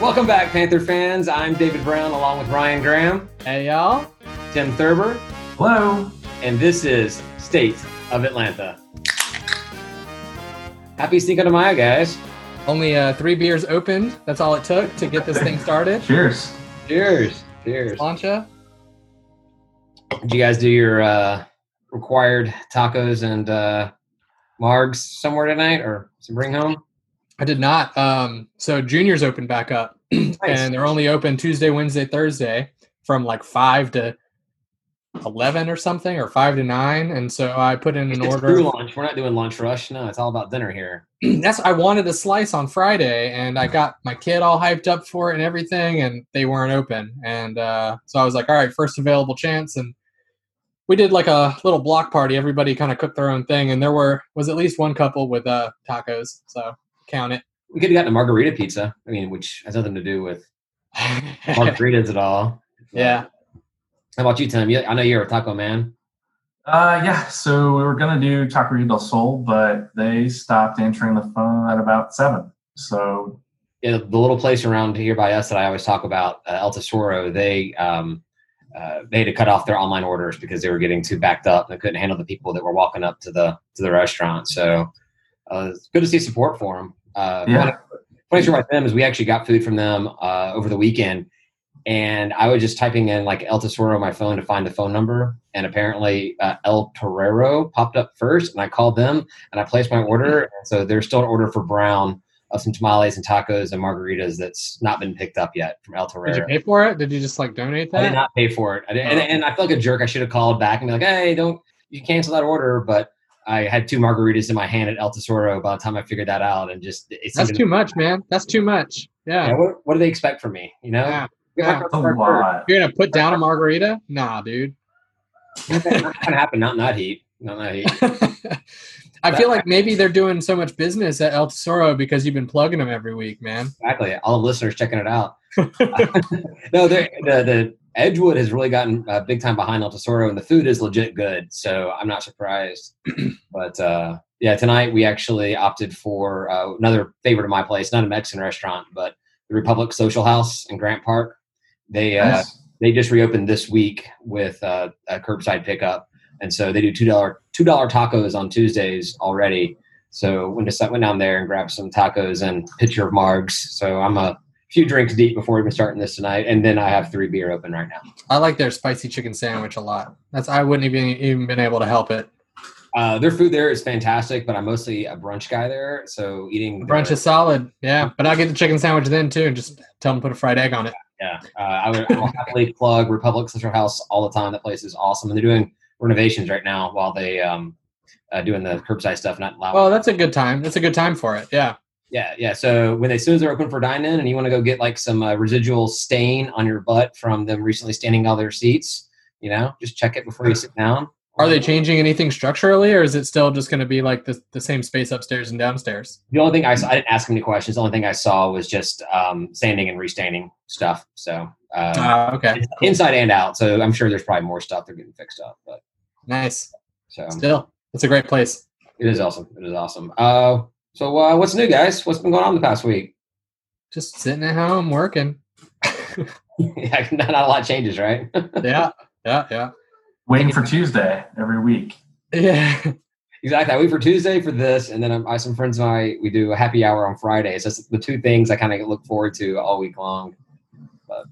Welcome back, Panther fans. I'm David Brown along with Ryan Graham, Hey, y'all. Tim Thurber, Hello. and this is State of Atlanta. Happy Cinco de Mayo, guys. Only uh, three beers opened. That's all it took to get this thing started. Cheers. Cheers. Cheers. Plancha. Did you guys do your uh, required tacos and uh, margs somewhere tonight or some bring home? I did not. Um, so juniors opened back up, and they're only open Tuesday, Wednesday, Thursday from like five to eleven or something, or five to nine. And so I put in an It's order. lunch. We're not doing lunch rush. No, it's all about dinner here. That's I wanted a slice on Friday, and I got my kid all hyped up for it and everything, and they weren't open. And uh, so I was like, all right, first available chance, and we did like a little block party. Everybody kind of cooked their own thing, and there were was at least one couple with uh, tacos. So count it. We could have gotten a margarita pizza. I mean, which has nothing to do with margaritas at all. yeah. How about you, Tim? You, I know you're a taco man. Uh, yeah, so we were gonna do Taqueria del Sol, but they stopped answering the phone at about seven. So Yeah, the little place around here by us that I always talk about, uh, El Tesoro, they um, uh, they had to cut off their online orders because they were getting too backed up. They couldn't handle the people that were walking up to the to the restaurant. So uh, it's good to see support for them. Uh, Yeah. funny- Funny story about them is we actually got food from them uh, over the weekend, and I was just typing in like El Tesoro on my phone to find the phone number, and apparently uh, El Torero popped up first, and I called them and I placed my order, and so there's still an order for Brown of some tamales and tacos and margaritas that's not been picked up yet from El Torero. Did you pay for it? Did you just like donate that? I did not pay for it. I did, and, Oh. and I feel like a jerk. I should have called back and be like, "Hey, don't you cancel that order?" But I had two margaritas in my hand at El Tesoro by the time I figured that out, and just it That's seemed- too much, man. That's too much. Yeah, Yeah. what, what do they expect from me? You know, Yeah. You're Yeah. a gonna- lot. You're gonna put down a margarita? Nah, dude. Not gonna happen. Not in that heat. Not in that heat. I feel like maybe they're doing so much business at El Tesoro because you've been plugging them every week, man. Exactly. All the listeners checking it out. no, they're- the the Edgewood has really gotten uh, big time behind El Tesoro, and the food is legit good. So I'm not surprised. but uh, yeah, tonight we actually opted for uh, another favorite of my place, not a Mexican restaurant, but the Republic Social House in Grant Park. They uh, Nice. they just reopened this week with uh, a curbside pickup, and so they do two dollar two dollar tacos on Tuesdays already. So went to went down there and grabbed some tacos and pitcher of margs. So I'm a few drinks deep before even starting this tonight, and then I have three beer open right now. I like their spicy chicken sandwich a lot. That's I wouldn't even even been able to help it. Uh, their food there is fantastic, but I'm mostly a brunch guy there, so eating Brunch their- is solid, yeah. But I'll get the chicken sandwich then too, and just tell them to put a fried egg on it. Yeah, uh, I would I will happily plug Republic Social House all the time. That place is awesome, and they're doing renovations right now while they um uh, doing the curbside stuff. Not allowing. Oh, that's a good time. That's a good time for it. Yeah. Yeah, yeah. So when they, as soon as they're open for dine in, and you want to go get like some uh, residual stain on your butt from them recently standing all their seats, you know, just check it before you sit down. Are they changing anything structurally, or is it still just going to be like the, the same space upstairs and downstairs? The only thing I saw, I didn't ask any questions. The only thing I saw was just um, sanding and restaining stuff. So uh, Ah, okay. inside and out. So I'm sure there's probably more stuff they're getting fixed up. But Nice. so Still, it's a great place. it is awesome. It is awesome. Uh, so uh, what's new, guys? What's been going on the past week? Just sitting at home working. yeah, not, not a lot changes, right? Yeah. Yeah. Yeah. Waiting for Tuesday every week. Yeah. exactly. I wait for Tuesday for this, and then I'm, I some friends and I we do a happy hour on Fridays. That's the two things I kind of look forward to all week long. But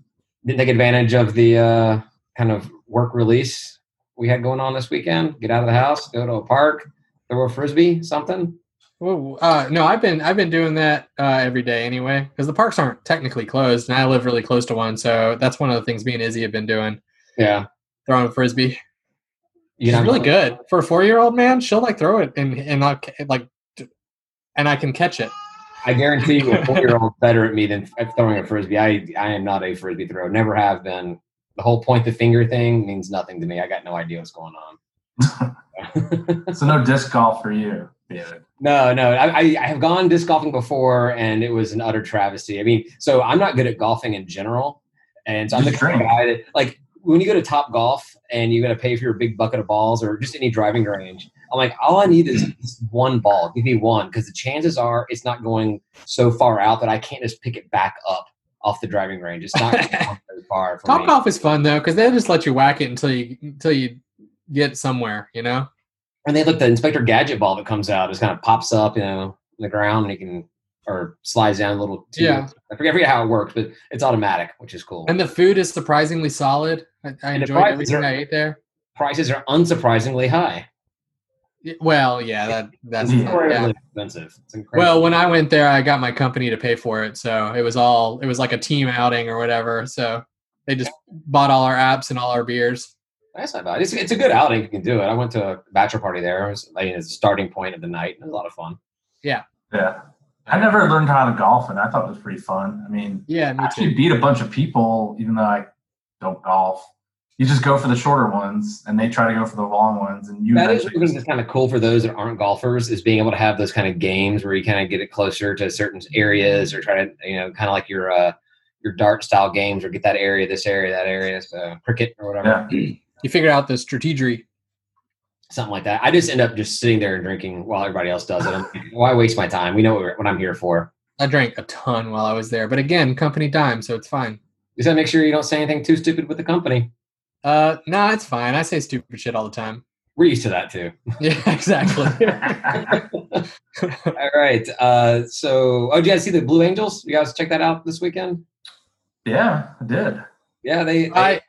didn't take advantage of the uh, kind of work release we had going on this weekend. Get out of the house, go to a park, throw a frisbee, something. Well, uh, no, I've been I've been doing that uh, every day anyway because the parks aren't technically closed, and I live really close to one, so that's one of the things me and Izzy have been doing, Yeah, throwing a frisbee. you She's know, really good for a four year old man. She'll like throw it and and I'll, like, and I can catch it. I guarantee you, a four-year-old better at me than at throwing a frisbee. I I am not a frisbee thrower. Never have been. The whole point the finger thing means nothing to me. I got no idea what's going on. So no disc golf for you, David. no, no. I, I have gone disc golfing before, and it was an utter travesty. I mean, so I'm not good at golfing in general, and so I'm the kind of guy that like when you go to Top Golf and you got to pay for your big bucket of balls or just any driving range. I'm like, all I need is this one ball. Give me one because the chances are it's not going so far out that I can't just pick it back up off the driving range. It's not so far Top me. golf is fun though because they'll just let you whack it until you until you get somewhere. You know. And they look the Inspector Gadget ball that comes out just kind of pops up, you know, in the ground, and it can or slides down a little. Yeah. I forget, I forget how it works, but it's automatic, which is cool. And the food is surprisingly solid. I, I enjoyed everything are- I ate there. Prices are unsurprisingly high. Well, yeah, that that's Yeah. Expensive. It's incredible. Well, when I went there, I got my company to pay for it, so it was all it was like a team outing or whatever. So they just bought all our apps and all our beers. That's not bad. It's, it's a good outing. You can do it. I went to a bachelor party there. It was like, it's the starting point of the night. It was a lot of fun. Yeah. Yeah. I never learned how to golf, and I thought it was pretty fun. I mean, Yeah, I me actually too. beat a bunch of people, even though I don't golf. You just go for the shorter ones, and they try to go for the long ones, and you That is eventually something that's kind of cool for those that aren't golfers is being able to have those kind of games where you kind of get it closer to certain areas or try to you know kind of like your uh, your dart style games or get that area, this area, that area, so cricket or whatever, Yeah. You figured out the strategy. something like that. I just end up just sitting there and drinking while everybody else does it. I'm, why waste my time? We know what, what I'm here for. I drank a ton while I was there, but again, company dime, so it's fine. Just gotta make sure you don't say anything too stupid with the company. Uh, nah, it's fine. I say stupid shit all the time. We're used to that too. Yeah, exactly. All right. Uh, so, oh, did you guys see the Blue Angels? You guys check that out this weekend? yeah, I did. Yeah, they. they I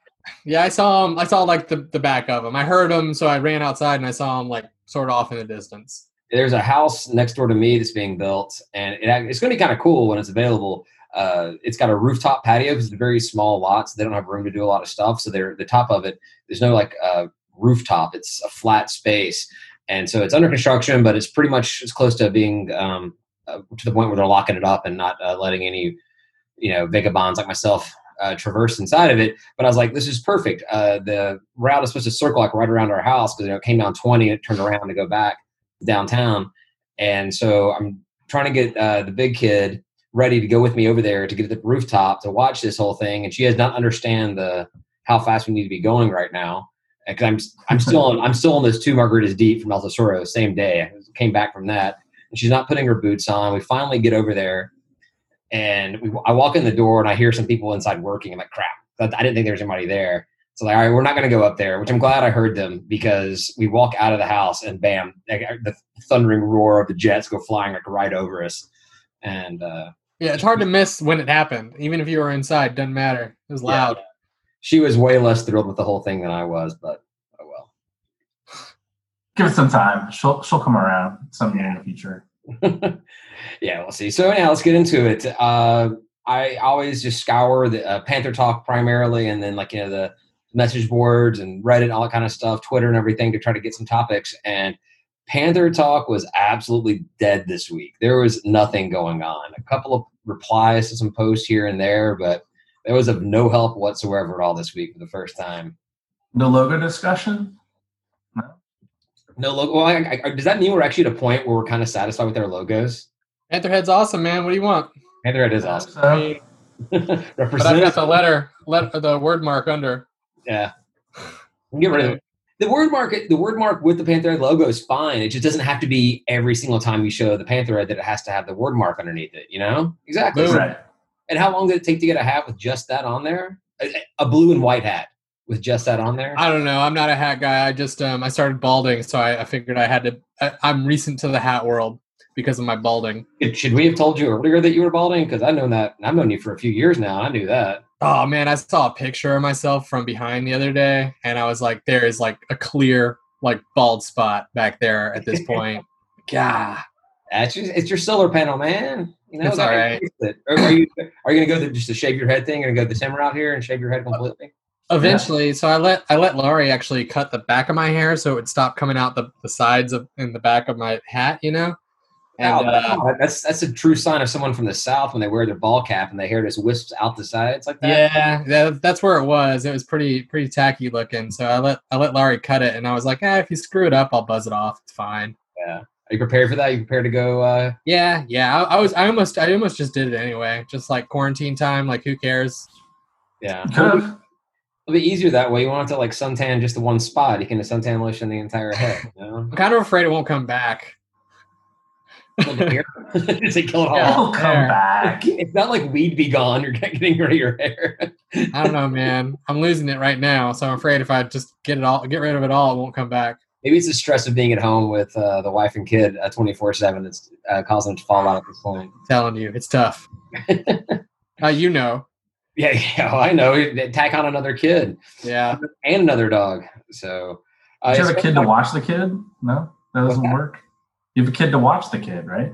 yeah, I saw him. I saw like the, the back of him. I heard him, so I ran outside and I saw him like sort of off in the distance. there's a house next door to me that's being built, and it, it's going to be kind of cool when it's available. Uh, it's got a rooftop patio because it's a very small lot, so they don't have room to do a lot of stuff. So they're the top of it. There's no like uh, rooftop; it's a flat space, and so it's under construction, but it's pretty much as close to being um, uh, to the point where they're locking it up and not uh, letting any, you know, vagabonds like myself uh, traverse inside of it. But I was like, this is perfect. Uh, the route is supposed to circle like right around our house because you know, it came down 20 and it turned around to go back downtown. And so I'm trying to get uh, the big kid ready to go with me over there to get to the rooftop to watch this whole thing. And she does not understand the how fast we need to be going right now. Because I'm I'm still on I'm still on this two margaritas deep from El Tesoro, same day. I came back from that, and she's not putting her boots on. We finally get over there, and we, I walk in the door and I hear some people inside working. I'm like, crap! I I didn't think there was anybody there. So like, all right, we're not going to go up there, which I'm glad I heard them because we walk out of the house and bam, the thundering roar of the jets go flying like right over us. And uh, Yeah, it's hard to miss when it happened. Even if you were inside, doesn't matter. It was loud. yeah, she was way less thrilled with the whole thing than I was, but oh well. Give it some time. She'll she'll come around someday in the future. yeah, we'll see. So anyhow, let's get into it. Uh, I always just scour the uh, Panther Talk primarily, and then like you know the message boards and Reddit, all that kind of stuff, Twitter and everything to try to get some topics. And Panther Talk was absolutely dead this week. There was nothing going on. A couple of replies to some posts here and there, but there was of no help whatsoever at all this week for the first time. No logo discussion. No logo. Well, I, I, does that mean we're actually at a point where we're kind of satisfied with our logos? Pantherhead's awesome, man. What do you want? Pantherhead is awesome. I So, mean, but I've got the letter, let the word mark under. Yeah. Get rid of it. The word mark, the word mark with the Pantherhead logo is fine. It just doesn't have to be every single time you show the Pantherhead that it has to have the word mark underneath it. You know exactly. Right. And how long did it take to get a hat with just that on there? A, a blue and white hat with just that on there. I don't know. I'm not a hat guy. I just um, I started balding, so I, I figured I had to. I, I'm recent to the hat world because of my balding. Should we have told you earlier that you were balding? Because I've known that. I've known you for a few years now. I knew that. Oh man, I saw a picture of myself from behind the other day, and I was like, there is like a clear like bald spot back there at this point. God, That's just, it's your solar panel, man. You know, It's all right. it. Are you are you gonna go the, just to shave your head thing? Or go to the Timber out here and shave your head completely? Eventually so i let i let laurie actually cut the back of my hair so it would stop coming out the, the sides of in the back of my hat you know and Wow, uh, wow, that's that's a true sign of someone from the south when they wear their ball cap and their hair just wisps out the sides like that. yeah that, that's where it was it was pretty pretty tacky looking so i let i let laurie cut it and i was like eh, if you screw it up i'll buzz it off it's fine Yeah. Are you prepared for that? Are you prepared to go? Uh, yeah yeah I, I was i almost i almost just did it anyway just like quarantine time like who cares yeah, You could have. It'll be easier that way. You won't have to like suntan just the one spot. You can suntan lotion the entire head. You know? i'm kind of afraid it won't come back Does it kill it all? Yeah. It'll come Hair. back. It's not like weed be gone. You're getting rid of your hair. I don't know, man. I'm losing it right now, so I'm afraid if I just get it all, get rid of it all, it won't come back. Maybe it's the stress of being at home with uh, the wife and kid twenty four seven that's uh, causing them to fall out at this point. I'm telling you, it's tough. uh, you know, Yeah, yeah, I know. Tack on another kid yeah. and another dog. So, uh, Do you have a kid to watch the kid? No, that doesn't that? work. You have a kid to watch the kid, right?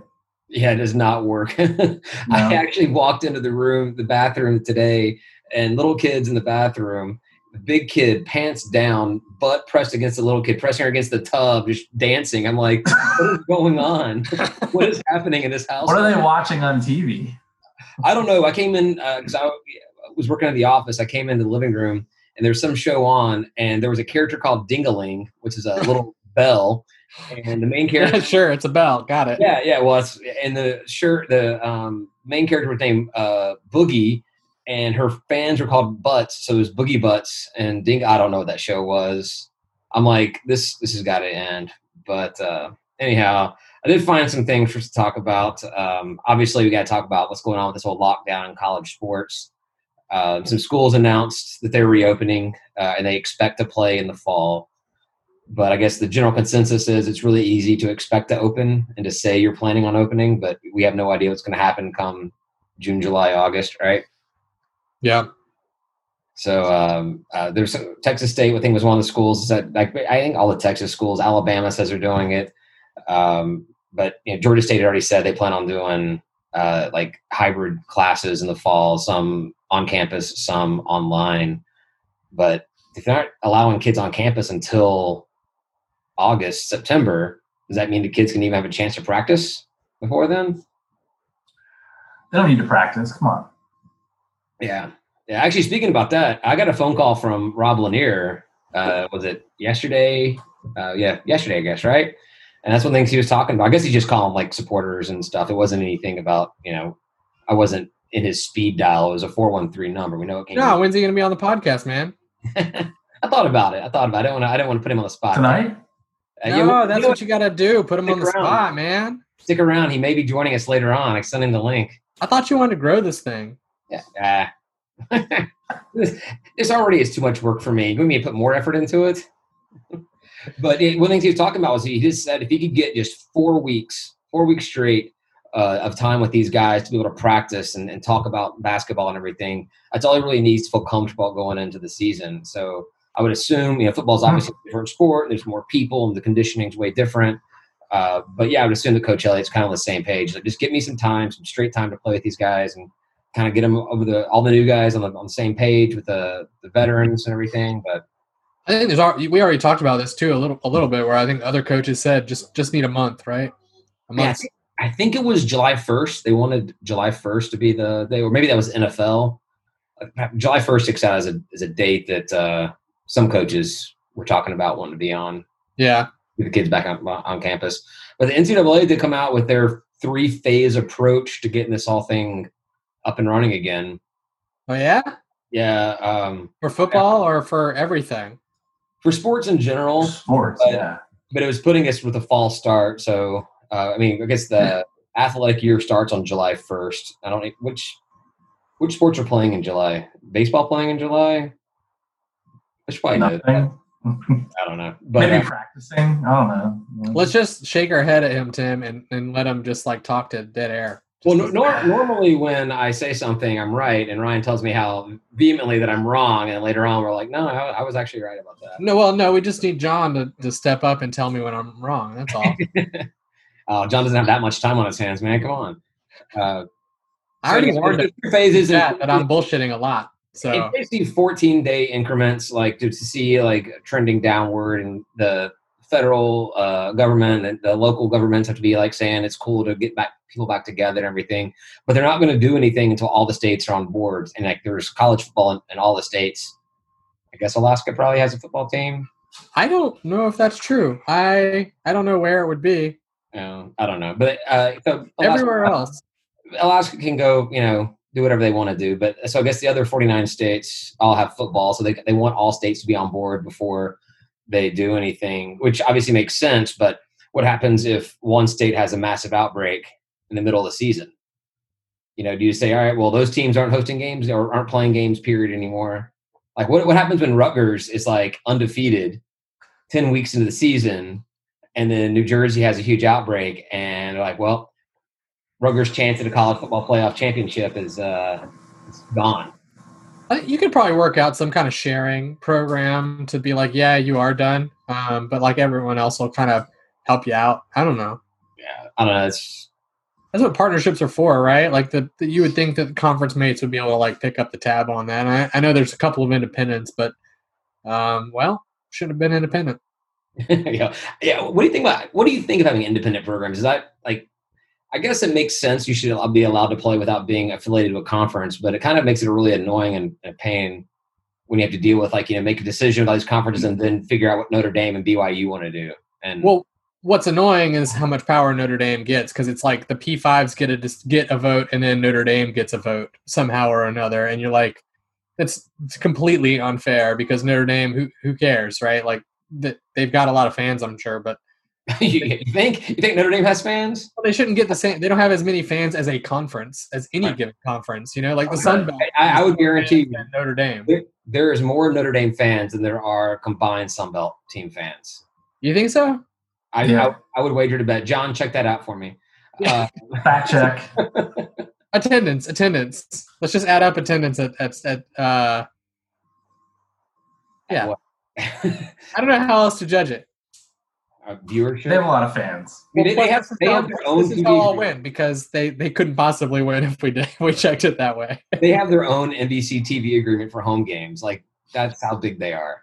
Yeah, it does not work. I actually walked into the room, the bathroom today, and little kids in the bathroom. The big kid, pants down, butt pressed against the little kid, pressing her against the tub, just dancing. I'm like, what is going on? what is happening in this house? What are they watching on TV? I don't know. I came in because I was working at the office. I came into the living room, and there was some show on, and there was a character called Dingaling, which is a little bell, and the main character. sure, it's a bell. Got it. Yeah, yeah. Well, it's and the shirt. The um, main character was named uh, Boogie, and her fans were called Butts, so it was Boogie Butts and Ding. I don't know what that show was. I'm like, this this has got to end. But uh, anyhow, I did find some things for us to talk about. Um, obviously, we got to talk about what's going on with this whole lockdown in college sports. Uh, some schools announced that they're reopening uh, and they expect to play in the fall. But I guess the general consensus is it's really easy to expect to open and to say you're planning on opening, but we have no idea what's going to happen come June, July, August, right? Yeah. So um, uh, there's Texas State. I think was one of the schools that like I think all the Texas schools. Alabama says they're doing it, um, but you know, Georgia State already said they plan on doing uh, like hybrid classes in the fall, some on campus, some online. But if they're not allowing kids on campus until August, September, does that mean the kids can even have a chance to practice before then? They don't need to practice. Come on. Yeah. Yeah. Actually, speaking about that, I got a phone call from Rob Lanier. Uh, was it yesterday? Uh, yeah, yesterday, I guess, right? And that's one thing he was talking about. I guess he just called them like supporters and stuff. It wasn't anything about, you know, I wasn't in his speed dial. It was a 413 number. We know it came. No, when's he gonna be on the podcast, man? I thought about it. I thought about it. I don't want to, I didn't want to put him on the spot. Tonight? Uh, no, you know- that's you know what you gotta do. Put him on the around. spot, man. Stick around. He may be joining us later on. I sent him the link. I thought you wanted to grow this thing. Yeah. Ah. this, this already is too much work for me. You want me to put more effort into it? but it, one thing he was talking about was he just said if he could get just four weeks, four weeks straight uh, of time with these guys to be able to practice and, and talk about basketball and everything, that's all he really needs to feel comfortable going into the season. So I would assume, you know, football's obviously a different sport. There's more people and the conditioning's way different. Uh, but yeah, I would assume that Coach Elliott's kind of on the same page. Like, just give me some time, some straight time to play with these guys, and kind of get them over the all the new guys on the, on the same page with the the veterans and everything. But I think there's we already talked about this too a little a little bit where I think other coaches said just just need a month, right? A month. think, I think it was July first. They wanted July first to be the day, or maybe that was NFL. July first sticks out as a as a date that uh, some coaches were talking about wanting to be on. Yeah. with the kids back on, on campus. But the NCAA did come out with their three phase approach to getting this whole thing up and running again. Oh yeah? Yeah, um, For football or for everything? for sports in general, Sports, But- yeah. but it was putting us with a false start. So, uh, I mean, I guess the athletic year starts on July 1st. I don't know which which sports are playing in July. Baseball playing in July. I should probably know. I don't know, but Maybe uh, practicing. I don't know. Let's just shake our head at him, Tim, and, and let him just like talk to dead air. Well, no, nor, normally when I say something, I'm right, and Ryan tells me how vehemently that I'm wrong, and later on we're like, no, I, I was actually right about that. No, well, no, we just need John to, to step up and tell me when I'm wrong. That's all. Uh, John doesn't have that much time on his hands, man. Come on. Uh, I already so warned two phases. that, that I'm bullshitting a lot. So It's basically 14 day increments, like to, to see like trending downward, and the federal uh, government and the local governments have to be like saying it's cool to get back people back together and everything, but they're not going to do anything until all the states are on board. And like there's college football in, in all the states. I guess Alaska probably has a football team. I don't know if that's true. I I don't know where it would be. Uh, I don't know, but uh, so Alaska- Everywhere else. Alaska can go, you know, do whatever they want to do. But so I guess the other 49 states all have football, so they they want all states to be on board before they do anything, which obviously makes sense. But what happens if one state has a massive outbreak in the middle of the season? You know, do you say, all right, well, those teams aren't hosting games or aren't playing games, period, anymore? Like, what, what happens when Rutgers is like undefeated 10 weeks into the season and then New Jersey has a huge outbreak and they're like, well, Rutgers' chance at a college football playoff championship is, uh, gone. You could probably work out some kind of sharing program to be like, yeah, you are done, um, but like everyone else will kind of help you out. I don't know. Yeah, I don't know. It's That's what partnerships are for, right? Like the, the you would think that the conference mates would be able to like pick up the tab on that. And I, I know there's a couple of independents, but um, well, should have been independent. yeah, yeah. What do you think about? What do you think of having independent programs? Is that like? I guess it makes sense. You should be allowed to play without being affiliated to a conference, but it kind of makes it really annoying and a pain when you have to deal with like you know make a decision about these conferences and then figure out what Notre Dame and BYU want to do. And Well, what's annoying is how much power Notre Dame gets because it's like the P5s get a get a vote and then Notre Dame gets a vote somehow or another, and you're like, it's it's completely unfair because Notre Dame, who who cares, right? Like that they've got a lot of fans, I'm sure, but you, you think you think Notre Dame has fans? they shouldn't get the same. They don't have as many fans as a conference as any Right. given conference. You know, like the Sun Belt. I, I would guarantee fans than Notre Dame. there, there is more Notre Dame fans than there are combined Sun Belt team fans. You think so? I, Yeah. I, I would wager to bet. John, check that out for me. Uh, Fact check. Attendance, attendance. Let's just add up attendance at at, at uh. Yeah, I don't know how else to judge it. uh, viewership. They have a lot of fans. I mean, they, Well, they have this is they how- have their own This is how I'll win because they they couldn't possibly win if we did we checked it that way. They have their own NBC TV agreement for home games. Like that's how big they are.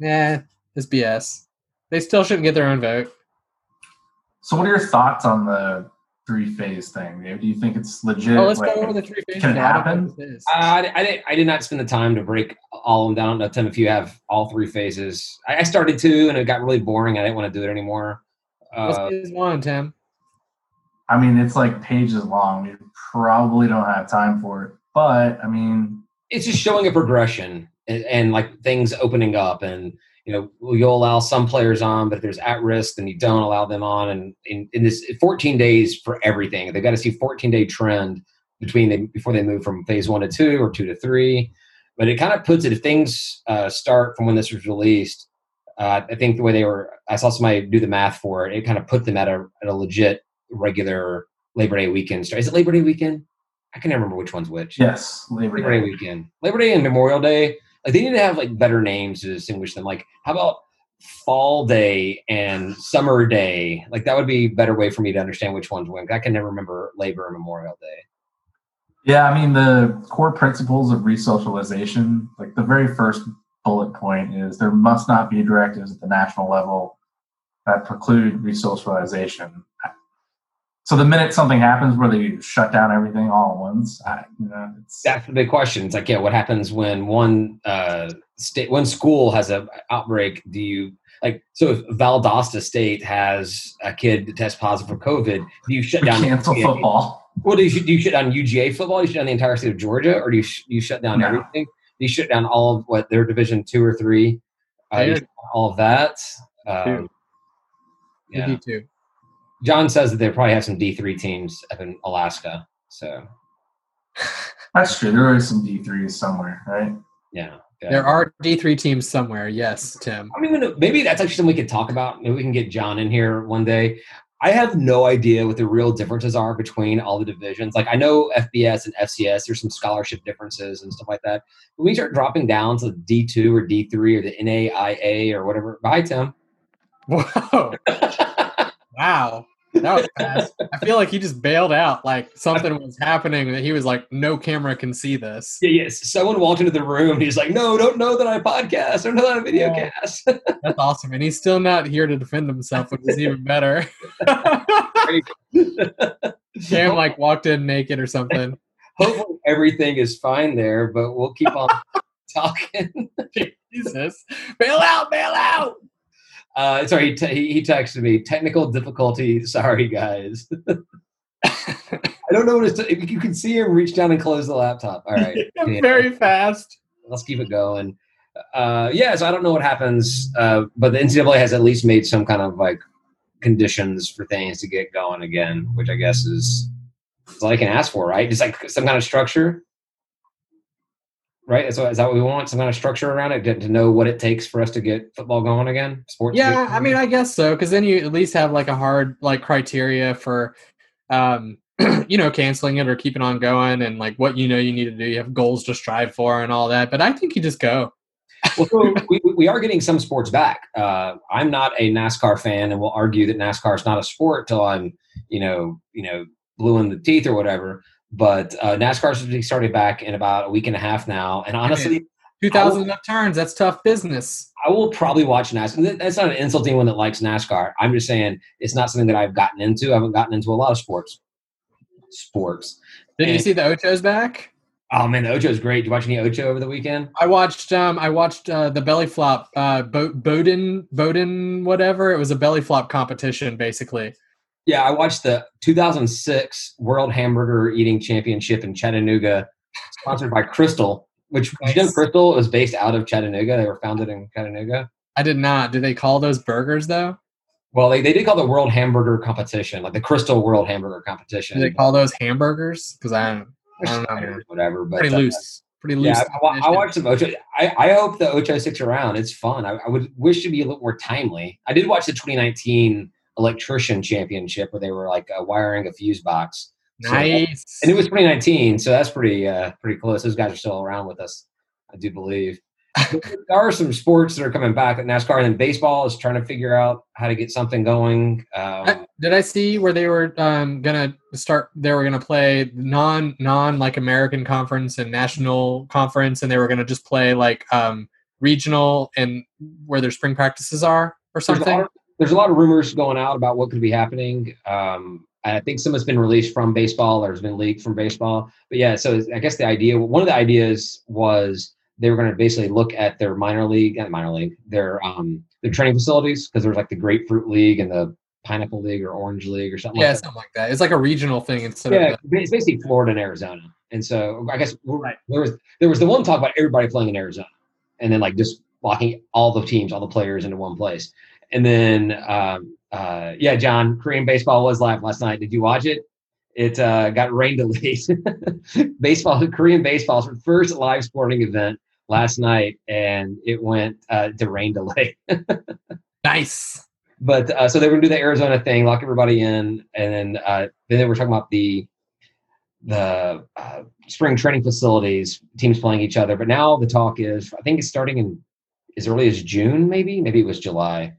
Yeah, it's BS. They still shouldn't get their own vote. So, what are your thoughts on the three phase thing? Do you think it's legit? Oh, let's Like, go over the three phases. can it I don't happen? what this is. I, I, I did not spend the time to break all of them down. I don't Tim, if you have all three phases. I, I started to, and it got really boring. I didn't want to do it anymore. What's Uh, phase one, Tim? I mean, it's like pages long. We probably don't have time for it. But I mean, it's just showing a progression and, and like things opening up and you know you'll allow some players on but if there's at risk then you don't allow them on and in, in this 14 days for everything they've got to see 14 day trend between them before they move from phase one to two or two to three but it kind of puts it if things uh, start from when this was released uh, i think the way they were i saw somebody do the math for it it kind of put them at a, at a legit regular labor day weekend start is it labor day weekend i can not remember which one's which yes, Labor Labor Day Day. weekend. Labor Day and Memorial Day. Like they need to have like better names to distinguish them. Like how about Fall Day and Summer Day? Like that would be a better way for me to understand which ones when. I can never remember Labor and Memorial Day. Yeah, I mean, the core principles of resocialization, like the very first bullet point is there must not be directives at the national level that preclude resocialization. So the minute something happens where they shut down everything all at once, I, you know, it's That's the big question. It's like, yeah, what happens when one uh, state, one school has a outbreak? Do you like so? If Valdosta State has a kid that tests positive for COVID, do you shut down cancel football. Well, do you, do you shut down UGA football? Do you shut down the entire state of Georgia, or do you sh- you shut down No. everything? Do you shut down all of what their Division two or three? Uh, you Yeah. shut down all of that. Um, yeah. Me too. John says that they probably have some D three teams up in Alaska. So That's true. There are some D threes somewhere, right? yeah, yeah. There are D three teams somewhere. Yes, Tim. I mean, maybe that's actually something we could talk about. Maybe we can get John in here one day. I have no idea what the real differences are between all the divisions. Like I know FBS and FCS, there's some scholarship differences and stuff like that. But when you start dropping down to D two or D three or the NAIA or whatever, bye Tim. Whoa! Wow, that was fast. I feel like he just bailed out. Like something was happening that he was like, "No camera can see this." Yeah, yes. Someone walked into the room. And he's like, "No, don't know that I podcast. Don't know that I video Yeah. cast." That's awesome, and he's still not here to defend himself, which is even better. Cam like walked in naked or something. Hopefully everything is fine there, but we'll keep on talking. Jesus, bail out, bail out. Uh, sorry, he, te- he texted me. Technical difficulty. Sorry, guys. I don't know what it's. If you can see him reach down and close the laptop. All right, Yeah. Very fast. let's keep it going. Uh, yeah, so I don't know what happens, uh, but the NCAA has at least made some kind of like conditions for things to get going again, which I guess is, is all I can ask for, right? Just like some kind of structure, right? So is that what we want? Some kind of structure around it to, to know what it takes for us to get football going again? Sports. Yeah, I mean, I guess so, because then you at least have like a hard like criteria for, um, you know, canceling it or keeping on going, and like what you know you need to do. You have goals to strive for and all that. But I think you just go. well, we, we are getting some sports back. Uh, I'm not a NASCAR fan, and will argue that NASCAR is not a sport till I'm, you know, you know, blue in the teeth or whatever. But uh, NASCAR should be started back in about a week and a half now. And honestly, two thousand turns. That's tough business. I will probably watch NASCAR. That's not an insult to anyone that likes NASCAR. I'm just saying it's not something that I've gotten into. I haven't gotten into a lot of sports. Sports. Did you see the Ochos back? Oh man, the Ocho's great. Did you watch any Ocho over the weekend? I watched. Um, I watched uh, the belly flop. Uh, Bo- Bowden, Bowden, whatever. It was a belly flop competition, basically. Yeah, I watched the 2006 World Hamburger Eating Championship in Chattanooga, sponsored by Krystal. Which nice. you know, Krystal was based out of Chattanooga. They were founded in Chattanooga. I did not. Do they call those burgers though? Well, they, they did call the World Hamburger Competition, like the Krystal World Hamburger Competition. Do they call those hamburgers? Because I don't I don't know. Whatever, but pretty uh, loose. Pretty loose. Yeah, I, I, watched some Ocho. I, I hope the Ocho sticks around. It's fun. I, I would wish to be a little more timely. I did watch the 2019 Electrician Championship where they were like uh, wiring a fuse box. So, nice. and it was 2019, so that's pretty uh, pretty close. Those guys are still around with us, I do believe. there are some sports that are coming back at NASCAR, and then baseball is trying to figure out how to get something going. Um, did I see where they were um, gonna start? They were gonna play non non like American conference and national conference, and they were gonna just play like um, regional and where their spring practices are or something. There's a, of, there's a lot of rumors going out about what could be happening. Um, I think some has been released from baseball, or has been leaked from baseball. But yeah, so I guess the idea, one of the ideas was they were going to basically look at their minor league, not minor league, their um their training facilities because there was like the grapefruit league and the pineapple league or orange league or something. Yeah, like something like that. It's like a regional thing instead yeah, of. Yeah, it's basically Florida and Arizona, and so I guess right. there was there was the one talk about everybody playing in Arizona, and then like just locking all the teams, all the players into one place, and then um, uh, yeah, John, Korean baseball was live last night. Did you watch it? It uh, got rain delays. baseball, Korean baseball's first live sporting event last night, and it went uh, to rain delay. nice. But uh, so they were gonna do the Arizona thing, lock everybody in, and then uh, then they were talking about the the uh, spring training facilities, teams playing each other. But now the talk is, I think it's starting in as early as June, maybe, maybe it was July.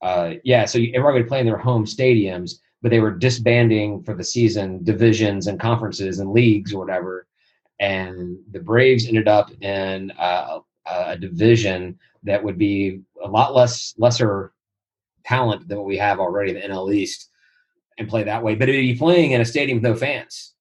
Uh, yeah, so everybody would play in their home stadiums, but they were disbanding for the season divisions and conferences and leagues or whatever and the Braves ended up in a, a division that would be a lot less lesser talent than what we have already in the NL East, and play that way. But it'd be playing in a stadium with no fans.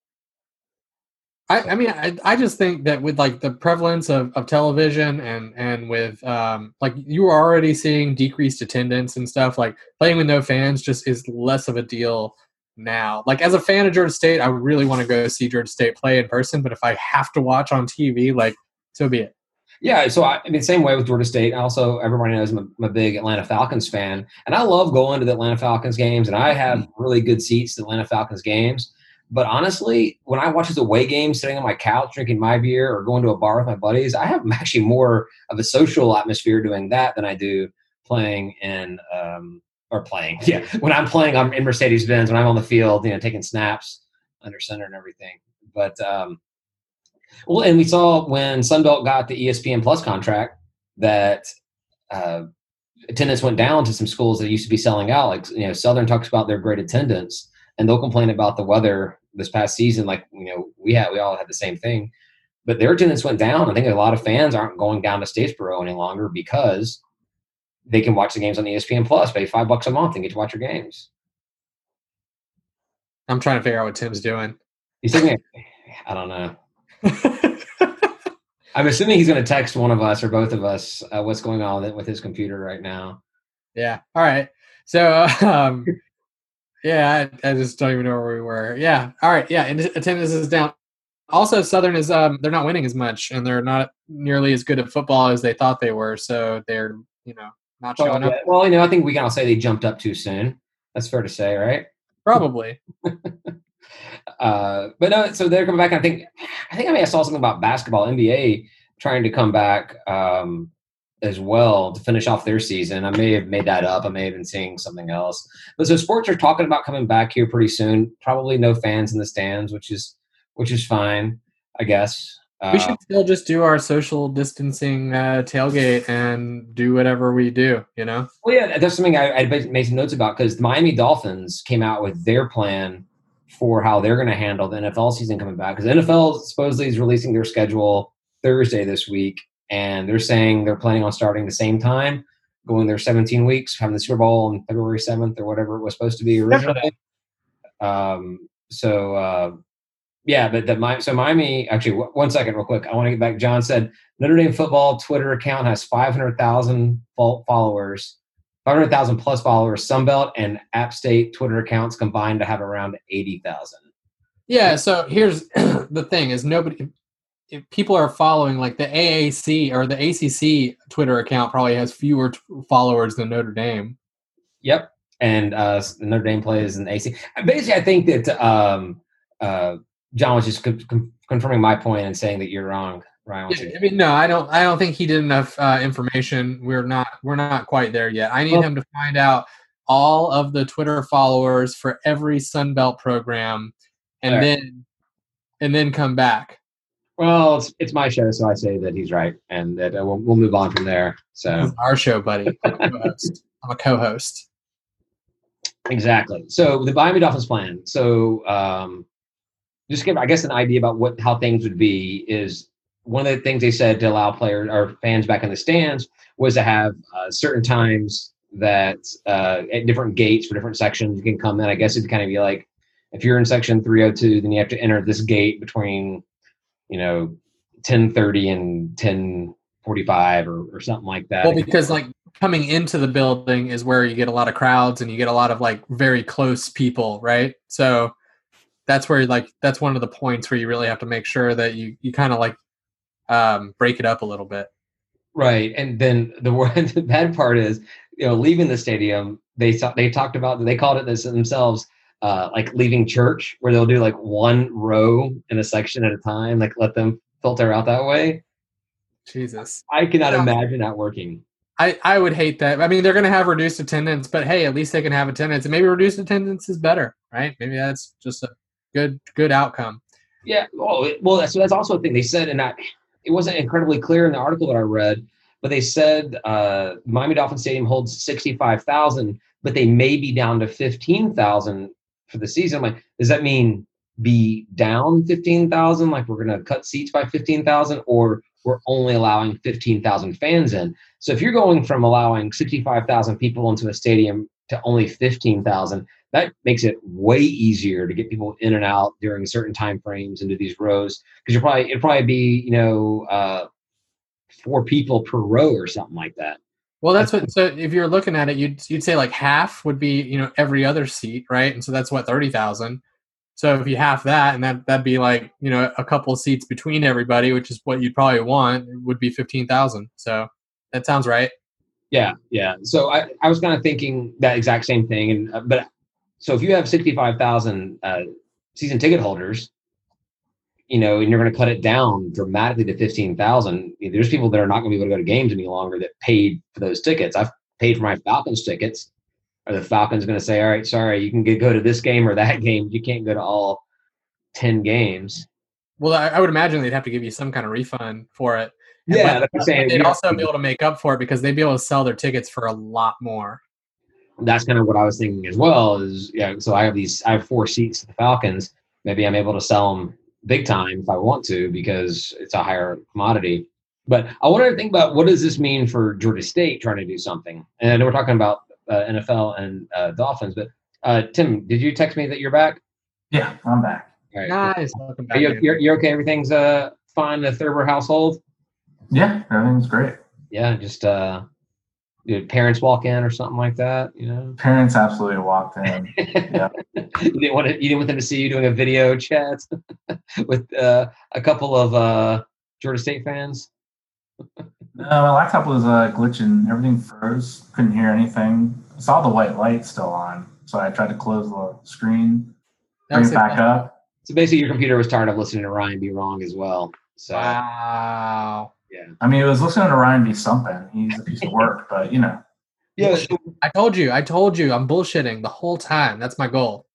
I, I mean, I, I just think that with like the prevalence of, of television and and with um, like you are already seeing decreased attendance and stuff, like playing with no fans just is less of a deal now. Like as a fan of Georgia State, I really want to go see Georgia State play in person. But if I have to watch on TV, like so be it. Yeah, so I, I mean, same way with Georgia State. Also, everybody knows I'm a, I'm a, big Atlanta Falcons fan, and I love going to the Atlanta Falcons games, and I have mm-hmm. really good seats to Atlanta Falcons games. But honestly, when I watch these away game, sitting on my couch drinking my beer or going to a bar with my buddies, I have actually more of a social atmosphere doing that than I do playing in um, or playing. Yeah, when I'm playing, I'm in Mercedes Benz. When I'm on the field, you know, taking snaps under center and everything. But um, well, and we saw when Sunbelt got the ESPN Plus contract that uh, attendance went down to some schools that used to be selling out. Like you know, Southern talks about their great attendance, and they'll complain about the weather this past season. Like you know, we had we all had the same thing, but their attendance went down. I think a lot of fans aren't going down to Statesboro any longer because they can watch the games on ESPN Plus, pay five bucks a month, and get to watch your games. I'm trying to figure out what Tim's doing. He's thinking, I don't know. I'm assuming he's going to text one of us or both of us uh, what's going on with his computer right now. Yeah. All right. So, um, yeah, I, I, just don't even know where we were. Yeah. All right. Yeah. And attendance is down. Also, Southern is um, they're not winning as much, and they're not nearly as good at football as they thought they were. So they're you know not showing well, up. Well, you know, I think we can all say they jumped up too soon. That's fair to say, right? Probably. uh, but no, so they're coming back. I think, I think I may have saw something about basketball, NBA trying to come back um, as well to finish off their season. I may have made that up. I may have been seeing something else. But so sports are talking about coming back here pretty soon. Probably no fans in the stands, which is which is fine, I guess. Uh, we should still just do our social distancing uh, tailgate and do whatever we do. You know. Well, yeah, that's something I, I made some notes about because the Miami Dolphins came out with their plan for how they're going to handle the NFL season coming back. Because NFL supposedly is releasing their schedule Thursday this week, and they're saying they're planning on starting the same time, going their 17 weeks, having the Super Bowl on February 7th or whatever it was supposed to be originally. Um, so uh, yeah, but the so Miami actually one second real quick. I want to get back. John said Notre Dame football Twitter account has 500,000 followers, 500,000 plus followers. Sunbelt and App State Twitter accounts combined to have around 80,000. Yeah. So here's the thing: is nobody if people are following like the AAC or the ACC Twitter account probably has fewer t- followers than Notre Dame. Yep, and uh, Notre Dame plays in the AC. Basically, I think that um, uh, John was just con- confirming my point and saying that you're wrong. Ryan, yeah, I mean, no, I don't. I don't think he did enough uh, information. We're not. We're not quite there yet. I need well, him to find out all of the Twitter followers for every Sunbelt program, and right. then and then come back. Well, it's, it's my show, so I say that he's right, and that uh, we'll, we'll move on from there. So our show, buddy. I'm a co-host. I'm a co-host. Exactly. So the Miami Dolphins plan. So um, just give, I guess, an idea about what how things would be is one of the things they said to allow players or fans back in the stands was to have uh, certain times that uh, at different gates for different sections you can come in. I guess it'd kind of be like if you're in section 302, then you have to enter this gate between you know, 1030 and 1045 or, or something like that. Well, because like coming into the building is where you get a lot of crowds and you get a lot of like very close people, right? So that's where like that's one of the points where you really have to make sure that you you kind of like um, break it up a little bit. Right, and then the, the bad part is, you know, leaving the stadium. They they talked about they called it this themselves uh, like leaving church where they'll do like one row in a section at a time, like let them filter out that way. Jesus. I cannot yeah. imagine that working. I, I would hate that. I mean, they're going to have reduced attendance, but hey, at least they can have attendance, and maybe reduced attendance is better, right? Maybe that's just a good good outcome. Yeah. Well, well, so that's also a thing they said, and I, it wasn't incredibly clear in the article that I read, but they said uh, Miami Dolphin Stadium holds sixty five thousand, but they may be down to fifteen thousand for the season. I'm like, does that mean be down 15,000? Like we're going to cut seats by 15,000 or we're only allowing 15,000 fans in. So if you're going from allowing 65,000 people into a stadium to only 15,000, that makes it way easier to get people in and out during certain time frames into these rows. Because you're probably it'd probably be you know uh, four people per row or something like that. Well, that's what. So if you're looking at it, you'd you'd say like half would be you know every other seat, right? And so that's what thirty thousand. So if you half that, and that that'd be like you know a couple of seats between everybody, which is what you'd probably want, would be fifteen thousand. So that sounds right. Yeah, yeah. So I, I was kind of thinking that exact same thing, and uh, but so if you have sixty five thousand uh, season ticket holders, you know, and you're going to cut it down dramatically to 15,000, there's people that are not going to be able to go to games any longer that paid for those tickets. I've paid for my Falcons tickets. Are the Falcons going to say, all right, sorry, you can get, go to this game or that game. You can't go to all 10 games. Well, I, I would imagine they'd have to give you some kind of refund for it. Yeah, saying. They'd also be able to make up for it because they'd be able to sell their tickets for a lot more. That's kind of what I was thinking as well. Is yeah, so I have these, I have four seats to the Falcons. Maybe I'm able to sell them big time if I want to because it's a higher commodity. But I wanted to think about what does this mean for Georgia State trying to do something. And we're talking about uh, NFL and uh, Dolphins, but uh, Tim, did you text me that you're back? Yeah, I'm back. All right. Nice. Welcome back. Are you, you're, you're okay? Everything's uh, fine in the Thurber household? Yeah, everything's great. Yeah, just uh, did parents walk in or something like that? You know, parents absolutely walked in. yeah, you didn't want to, you didn't want them to see you doing a video chat with uh, a couple of uh, Georgia State fans. no, my laptop was uh, glitching. Everything froze. Couldn't hear anything. I saw the white light still on. so I tried to close the screen, bring it back up. So basically, your computer was tired of listening to Ryan be wrong as well. So Wow. Yeah, I mean, it was listening to Ryan be something. He's a piece of work, but you know, yeah. I told you. I told you. I'm bullshitting the whole time. That's my goal.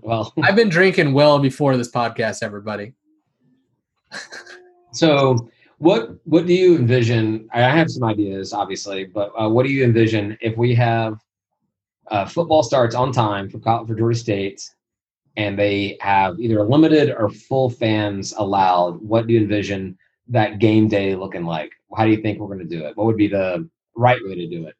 Well, I've been drinking well before this podcast, everybody. so what what do you envision? I have some ideas, obviously, but uh, what do you envision if we have uh, football starts on time for for Georgia State, and they have either limited or full fans allowed? What do you envision that game day looking like? How do you think we're going to do it? What would be the right way to do it?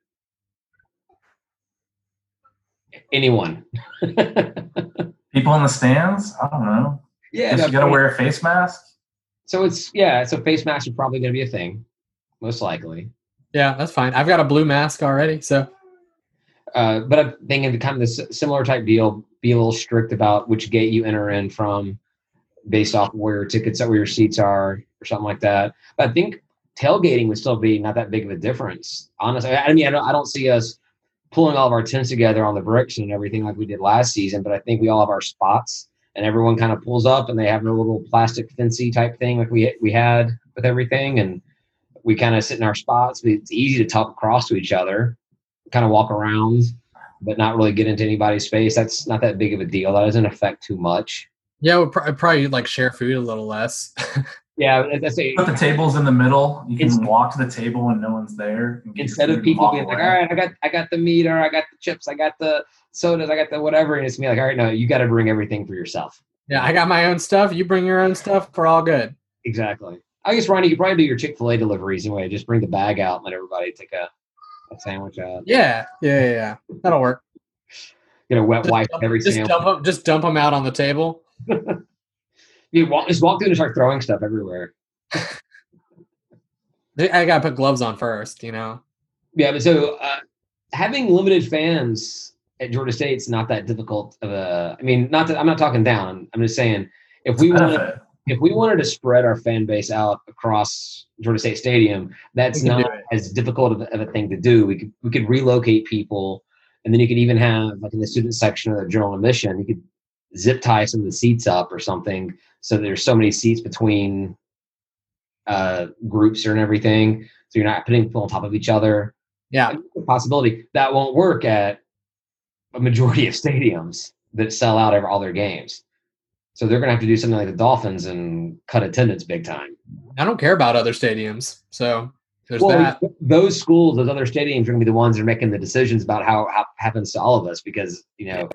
Anyone? people in the stands. I don't know. yeah, Guess no, you got to wear a face mask. So it's yeah, so face masks are probably going to be a thing, most likely. Yeah, that's fine. I've got a blue mask already, so Uh, but I'm thinking kind of this similar type deal. Be a little strict about which gate you enter in from, based off where your tickets where your seats are, or something like that. But I think tailgating would still be not that big of a difference. Honestly, I mean, I don't, I don't see us pulling all of our tents together on the bricks and everything like we did last season. But I think we all have our spots, and everyone kind of pulls up, and they have their little plastic fancy type thing like we we had with everything, and we kind of sit in our spots. It's easy to talk across to each other, kind of walk around, but not really get into anybody's space. That's not that big of a deal. That doesn't affect too much. Yeah, we'll pr- probably like share food a little less. Yeah, that's a, Put the tables in the middle. You can It's- walk to the table when no one's there. and get your instead of people walk being like, all right, I got I got the meat or I got the chips, I got the sodas, I got the whatever, and it's me like, all right, no, you got to bring everything for yourself. yeah, I got my own stuff. You bring your own stuff. We're all good. Exactly. I guess Ronnie, you could probably do your Chick Fil A deliveries anyway. Just bring the bag out, and let everybody take a, a sandwich out. Yeah, yeah, yeah, yeah. That'll work. Get a wet Just wipe dump, every just sandwich. dump them. Just dump them out on the table. You walk, just walk through and start throwing stuff everywhere. I gotta put gloves on first. You know. Yeah, but so uh, having limited fans at Georgia State's not that difficult of a. I mean, not that I'm not talking down. I'm just saying if we wanted Benefit. if we wanted to spread our fan base out across Georgia State Stadium, that's not as difficult of a, of a thing to do. We could we could relocate people, and then you could even have like in the student section of the general admission, you could zip tie some of the seats up or something, so there's so many seats between uh, groups and everything, so you're not putting people on top of each other. Yeah. Possibility that won't work at a majority of stadiums that sell out every, all their games. So they're going to have to do something like the Dolphins and cut attendance big time. I don't care about other stadiums, so there's well, that. those schools, those other stadiums, are going to be the ones that are making the decisions about how, how it happens to all of us because you know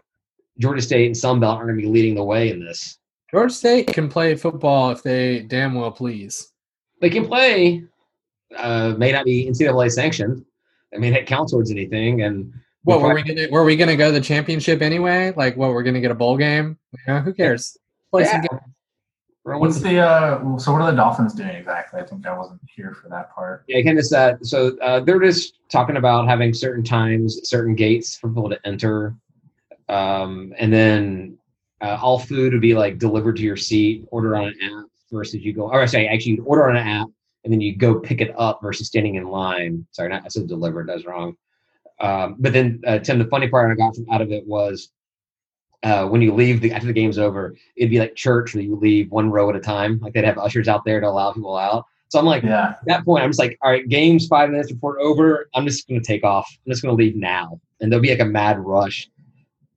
Georgia State and Sun Belt are going to be leading the way in this. Georgia State can play football if they damn well please. They can play, uh, may not be NCAA sanctioned. I mean, it counts towards anything, and What We'll were we gonna? Were we gonna go to the championship anyway? Like, what we're gonna get a bowl game? You know, who cares? Play some games. What's the uh? So what are the Dolphins doing exactly? I think I wasn't here for that part. Yeah, kind of that. So uh, they're just talking about having certain times, certain gates for people to enter, um, and then uh, all food would be like delivered to your seat. Order on an app versus you go. Or sorry, actually, you'd order on an app and then you go pick it up versus standing in line. Sorry, not I said delivered. That was wrong. Um, but then uh, Tim, the funny part I got from out of it was uh, when you leave the after the game's over, it'd be like church where you leave one row at a time. Like they'd have ushers out there to allow people out. So I'm like, Yeah, at that point, I'm just like, all right, game's five minutes before over. I'm just going to take off. I'm just going to leave now. And there'll be like a mad rush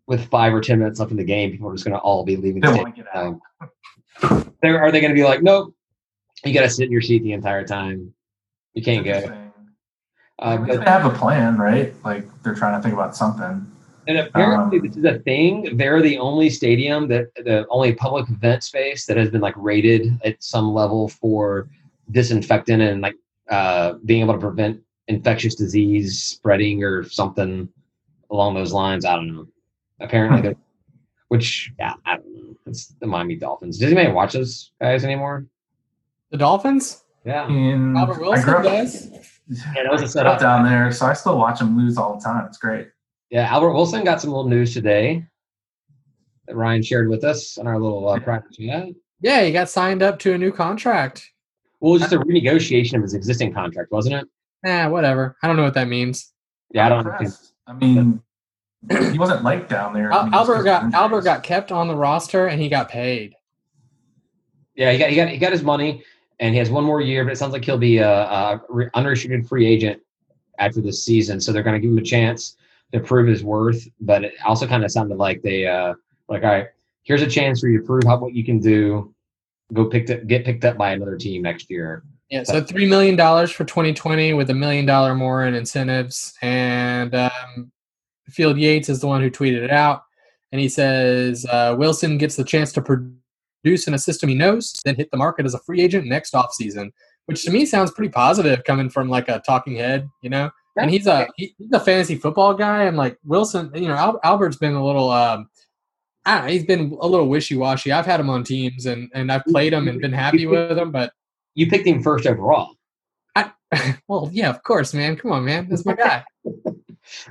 with five or 10 minutes left in the game. People are just going to all be leaving. they the want to get out. They're, are they going to be like, nope, you got to sit in your seat the entire time? You can't go. Uh, but, they have a plan, right? Like they're trying to think about something. and apparently, um, this is a thing. They're the only stadium that, the only public event space that has been like rated at some level for disinfectant and like uh, being able to prevent infectious disease spreading or something along those lines. I don't know. Apparently, they're which yeah, I don't know. It's the Miami Dolphins. Does anybody watch those guys anymore? The Dolphins? Yeah, In, Albert Wilson grew up, does. Yeah, that was a I grew setup. up down there, so I still watch them lose all the time. It's great. yeah. Albert Wilson got some little news today that Ryan shared with us on our little uh, practice chat. Yeah, he got signed up to a new contract. Well, it was just a renegotiation of his existing contract, wasn't it? Eh, whatever. I don't know what that means. Yeah, I don't. Impressed. I mean, he wasn't liked down there. I mean, just Albert 'cause of got injuries. Albert got kept on the roster and he got paid. Yeah, he got he got he got his money, and he has one more year. But it sounds like he'll be a, a re- unrestricted free agent after this season. So they're going to give him a chance to prove his worth. But it also kind of sounded like they uh like, all right, here's a chance for you to prove how what you can do. Go picked up, get picked up by another team next year. Yeah, so three million dollars for 2020 with a million dollar more in incentives. And um, Field Yates is the one who tweeted it out, and he says uh, Wilson gets the chance to produce in a system he knows, then hit the market as a free agent next offseason, which to me sounds pretty positive coming from like a talking head, you know. And he's a he- he's a fantasy football guy, and like Wilson, you know, Al- Albert's been a little. Um, I don't know, he's been a little wishy washy. I've had him on teams, and and I've played him and been happy with him, but You picked him first overall. well, yeah, of course, man. Come on, man. That's my guy.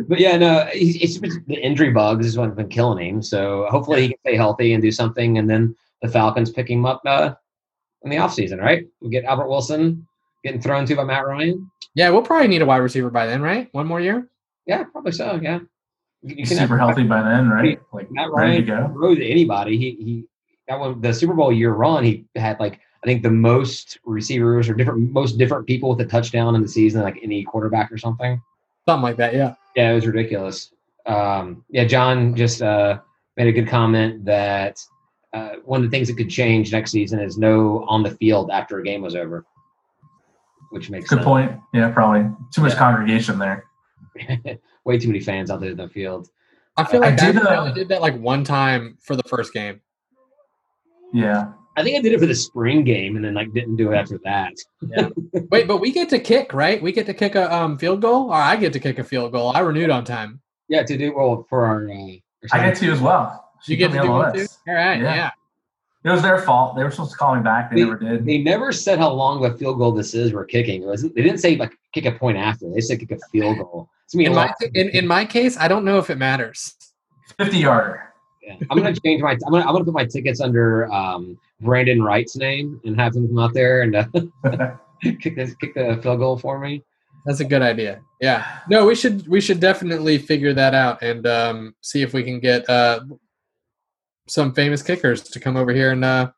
But yeah, no, he's, it's the injury bugs is what's been killing him. So hopefully he can stay healthy and do something, and then the Falcons pick him up uh, in the offseason, right? We get Albert Wilson getting thrown to by Matt Ryan. Yeah, we'll probably need a wide receiver by then, right? One more year. Yeah, probably so. Yeah, you He's super healthy by then, right? Like Matt ready to Ryan go. throw anybody. He he that one the Super Bowl year run. He had like I think the most receivers or different most different people with a touchdown in the season, like any quarterback or something. Something like that, yeah. Yeah, it was ridiculous. Um, yeah, John just uh, made a good comment that uh, one of the things that could change next season is no on the field after a game was over, which makes Good sense. point. Yeah, probably too much Yeah. congregation there. Way too many fans out there in the field. I feel like I, did, uh, did that like one time for the first game. Yeah, I think I did it for the spring game and then like didn't do it after that. Wait, but we get to kick, right? We get to kick a um, field goal, or I get to kick a field goal. I renewed on time. Yeah, to do well for our. Uh, our I get to as well. You She get to do the one too. list. All right, Yeah. yeah. It was their fault. They were supposed to call me back. They, They- never did. They never said how long of a field goal this is. We're kicking. It was, they didn't say like kick a point after. They said kick a field goal. It's gonna be In my in, in my case, I don't know if it matters. Fifty yarder. Yeah. I'm gonna change my. I'm gonna. I'm gonna put my tickets under um, Brandon Wright's name and have him come out there and uh, kick the kick the field goal for me. That's a good idea. Yeah. No, we should we should definitely figure that out and um, see if we can get uh, some famous kickers to come over here and uh,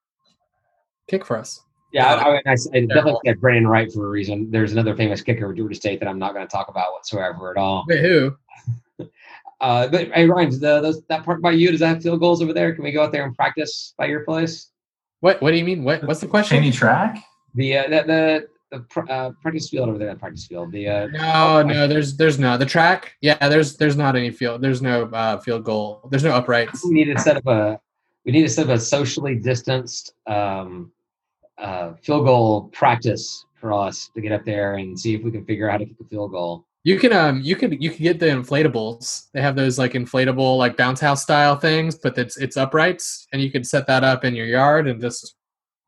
kick for us. Yeah, I, I, I, I definitely said Brandon Wright for a reason. There's another famous kicker with Georgia State that I'm not going to talk about whatsoever at all. Wait, who? Uh, but hey, Ryan, the, those, that part by you, does that have field goals over there? Can we go out there and practice by your place? What What do you mean? What What's the question? Any track. The uh, the the, the pr- uh, practice field over there, the practice field. The uh, No, no. There's there's no the track. Yeah, there's there's not any field. There's no uh, field goal. There's no uprights. we need to set up a we need to set up a socially distanced um, uh, field goal practice for us to get up there and see if we can figure out how to kick a field goal. You can um you could you could get the inflatables. They have those like inflatable like bounce house style things, but it's it's uprights, and you can set that up in your yard and just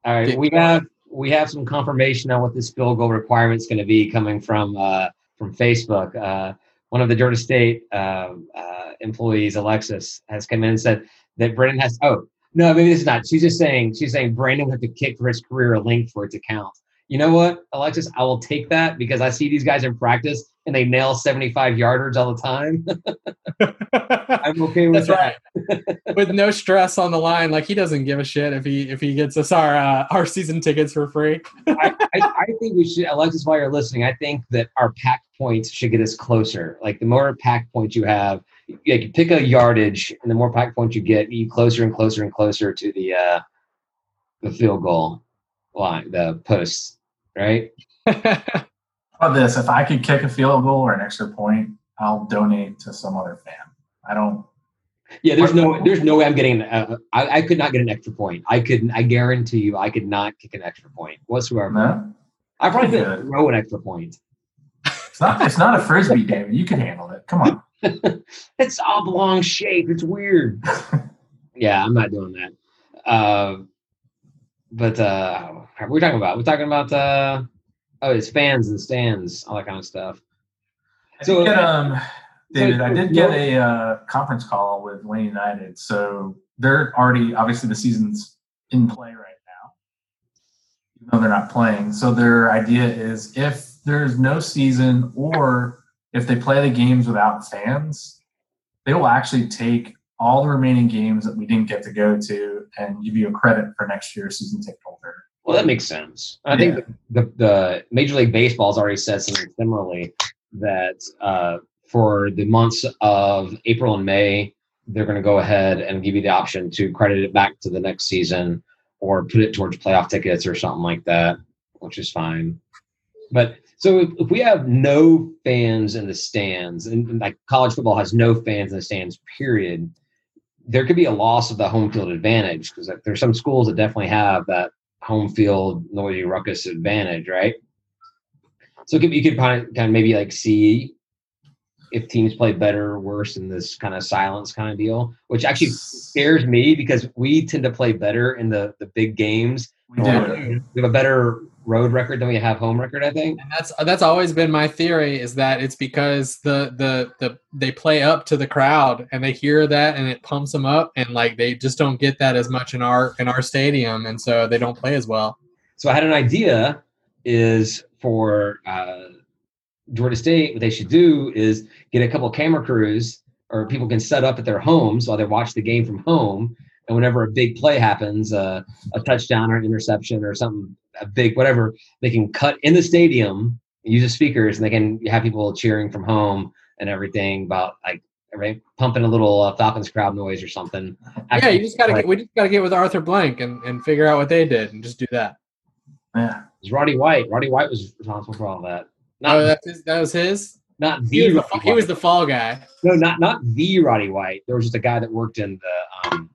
All right, Get we have we have some confirmation on what this field goal requirement is going to be coming from uh, from Facebook. Uh, one of the Georgia State uh, uh, employees, Alexis, has come in and said that Brandon has. Oh no, maybe this is not. She's just saying she's saying Brandon would have to kick for his career a length for it to count. You know what, Alexis? I will take that because I see these guys in practice and they nail 75 yarders all the time. I'm okay with that. right. With no stress on the line, like he doesn't give a shit if he if he gets us our uh, our season tickets for free. I, I, I think we should, Alexis, while you're listening, I think that our pack points should get us closer. Like the more pack points you have, you, you pick a yardage, and the more pack points you get, you closer and closer and closer to the uh, the field goal line, the posts, right? About this? If I could kick a field goal or an extra point, I'll donate to some other fan. I don't. Yeah, there's no, there's no way I'm getting. Uh, I, I could not get an extra point. I could, I guarantee you, I could not kick an extra point whatsoever. No, I probably Good. could throw an extra point. it's not. It's not a frisbee, David. You can handle it. Come on. it's oblong shape. It's weird. yeah, I'm not doing that. Uh, but uh, what are talking about? We're talking about uh, oh, it's fans and stands, all that kind of stuff. I So- get, um, David, I did get a uh, conference call with Wayne United. So they're already obviously the season's in play right now, even though they're not playing. So their idea is if there's no season or if they play the games without fans, they will actually take all the remaining games that we didn't get to go to and give you a credit for next year's season ticket holder. Well, that makes sense. I think the, the Major League Baseball has already said something similarly that uh, for the months of April and May, they're going to go ahead and give you the option to credit it back to the next season or put it towards playoff tickets or something like that, which is fine. But so if, if we have no fans in the stands, and, and like college football has no fans in the stands, period, there could be a loss of the home field advantage because there's some schools that definitely have that home field noisy ruckus advantage, right? So you could kind of, kind of maybe like see if teams play better or worse in this kind of silence kind of deal, which actually scares me because we tend to play better in the the big games. We do. We have a better road record than we have home record, I think. And that's that's always been my theory is that it's because the the the they play up to the crowd and they hear that and it pumps them up and like they just don't get that as much in our in our stadium and so they don't play as well. So I had an idea is for uh, Georgia State, what they should do is get a couple camera crews or people can set up at their homes while they watch the game from home. And whenever a big play happens, uh, a touchdown or an interception or something, a big whatever, they can cut in the stadium, use the speakers, and they can have people cheering from home and everything about like right, pumping a little uh, Falcons crowd noise or something. yeah, you just gotta get, we just gotta get with Arthur Blank and, and figure out what they did and just do that. Yeah. It's Roddy White. Roddy White was responsible for all that. Not, oh, that's his, that was his. not He the was, the, Roddy he was the fall guy. no, not not the Roddy White. There was just a guy that worked in the um,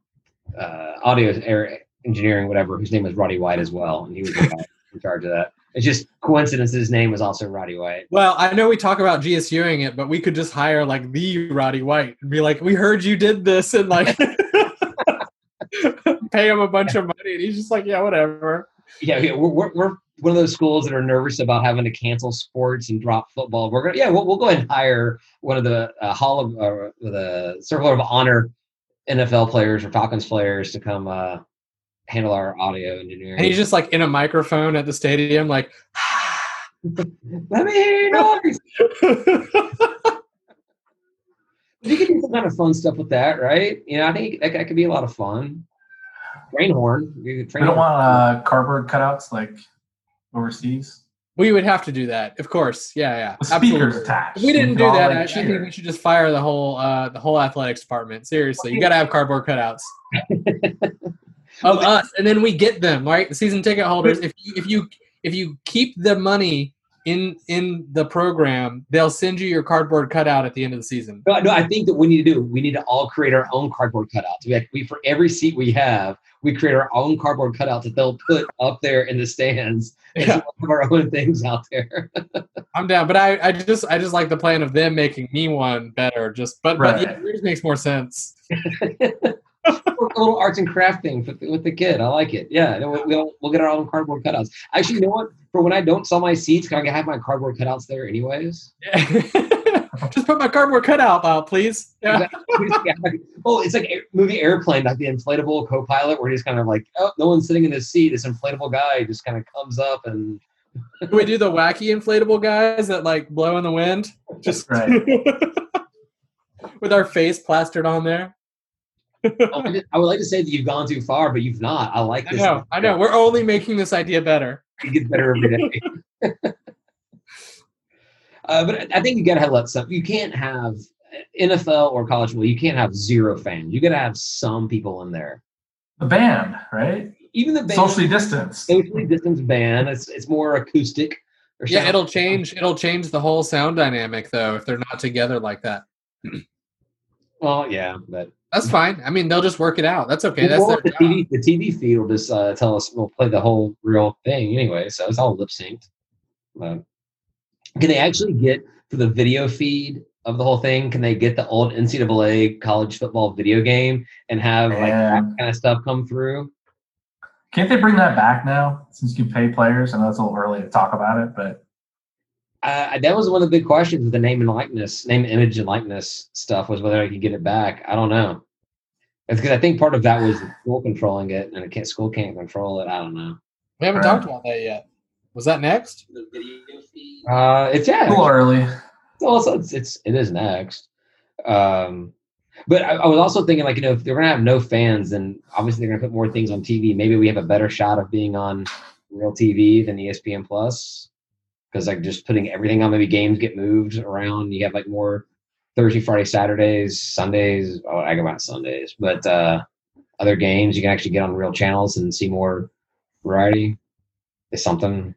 uh, audio air engineering, whatever. Whose name was Roddy White as well, and he was the guy in charge of that. It's just coincidence. His name was also Roddy White. Well, I know we talk about GSUing it, but we could just hire like the Roddy White and be like, "We heard you did this," and like pay him a bunch of money, and he's just like, "Yeah, whatever." Yeah, yeah we're, we're, we're one of those schools that are nervous about having to cancel sports and drop football. We're gonna yeah, we'll, we'll go ahead and hire one of the uh, Hall of uh, the Circle of Honor NFL players or Falcons players to come uh, handle our audio engineering. And he's just like in a microphone at the stadium, like. Let me hear your noise. You could do some kind of fun stuff with that, right? You know, I think that, that could be a lot of fun. Train horn. You We don't horn. want uh, cardboard cutouts like overseas. we would have to do that, of course. Yeah, yeah, With speakers absolutely. attached. If we didn't do that, like, I, I think we should just fire the whole uh, the whole athletics department. Seriously, you got to have cardboard cutouts of us, and then we get them right. The season ticket holders. If you if you if you keep the money in in the program, they'll send you your cardboard cutout at the end of the season. No, no, I think that we need to do. We need to all create our own cardboard cutouts. We, have, we for every seat we have, we create our own cardboard cutouts that they'll put up there in the stands. And Yeah. so we'll have our own things out there. I'm down, but I, I just I just like the plan of them making me one better. Just but but Right. yeah, yours makes more sense. a little arts and craft thing with the, with the kid. I like it. Yeah, then we'll, we'll we'll get our own cardboard cutouts. Actually, you know what? For when I don't sell my seats, can I have my cardboard cutouts there anyways? Yeah. just put my cardboard cutout out, please. Yeah. oh, it's like a- movie Airplane, like the inflatable co-pilot, where he's kind of like, oh, no one's sitting in his seat. This inflatable guy just kind of comes up and Do we do the wacky inflatable guys that like blow in the wind? Just Right. with our face plastered on there. I, I would like to say that you've gone too far, but you've not. I like I this. know, I know. We're only making this idea better. It gets better every day. uh, but I think you got to let some. You can't have NFL or college football. You can't have zero fans. You got to have some people in there. The band, right? Even the band, Socially distanced. socially distanced band. It's it's more acoustic. Or Yeah, it'll change. It'll change the whole sound dynamic though if they're not together like that. Well, yeah, but That's fine. I mean, they'll just work it out. That's okay. That's Well, the job. TV, the TV feed will just uh, tell us we'll play the whole real thing anyway, so it's all lip synced. But can they actually get for the video feed of the whole thing? Can they get the old NCAA college football video game and have like that kind of stuff come through? Can't they bring that back now since you pay players? I know it's a little early to talk about it, but Uh, that was one of the big questions with the name and likeness, name, image, and likeness stuff was whether I could get it back. I don't know. It's because I think part of that was school controlling it, and can't, school can't control it. I don't know. We haven't Right. talked about that yet. Was that next? The video feed. Uh, it's yeah. a little early. Well, it's, it's, it's next. Um, But I, I was also thinking, like, you know, if they're going to have no fans, then obviously they're going to put more things on TV. Maybe we have a better shot of being on real TV than ESPN Plus because, like, just putting everything on, maybe games get moved around. You have like more Thursday, Friday, Saturdays, Sundays. Oh, I go about Sundays, but uh, other games you can actually get on real channels and see more variety. Is something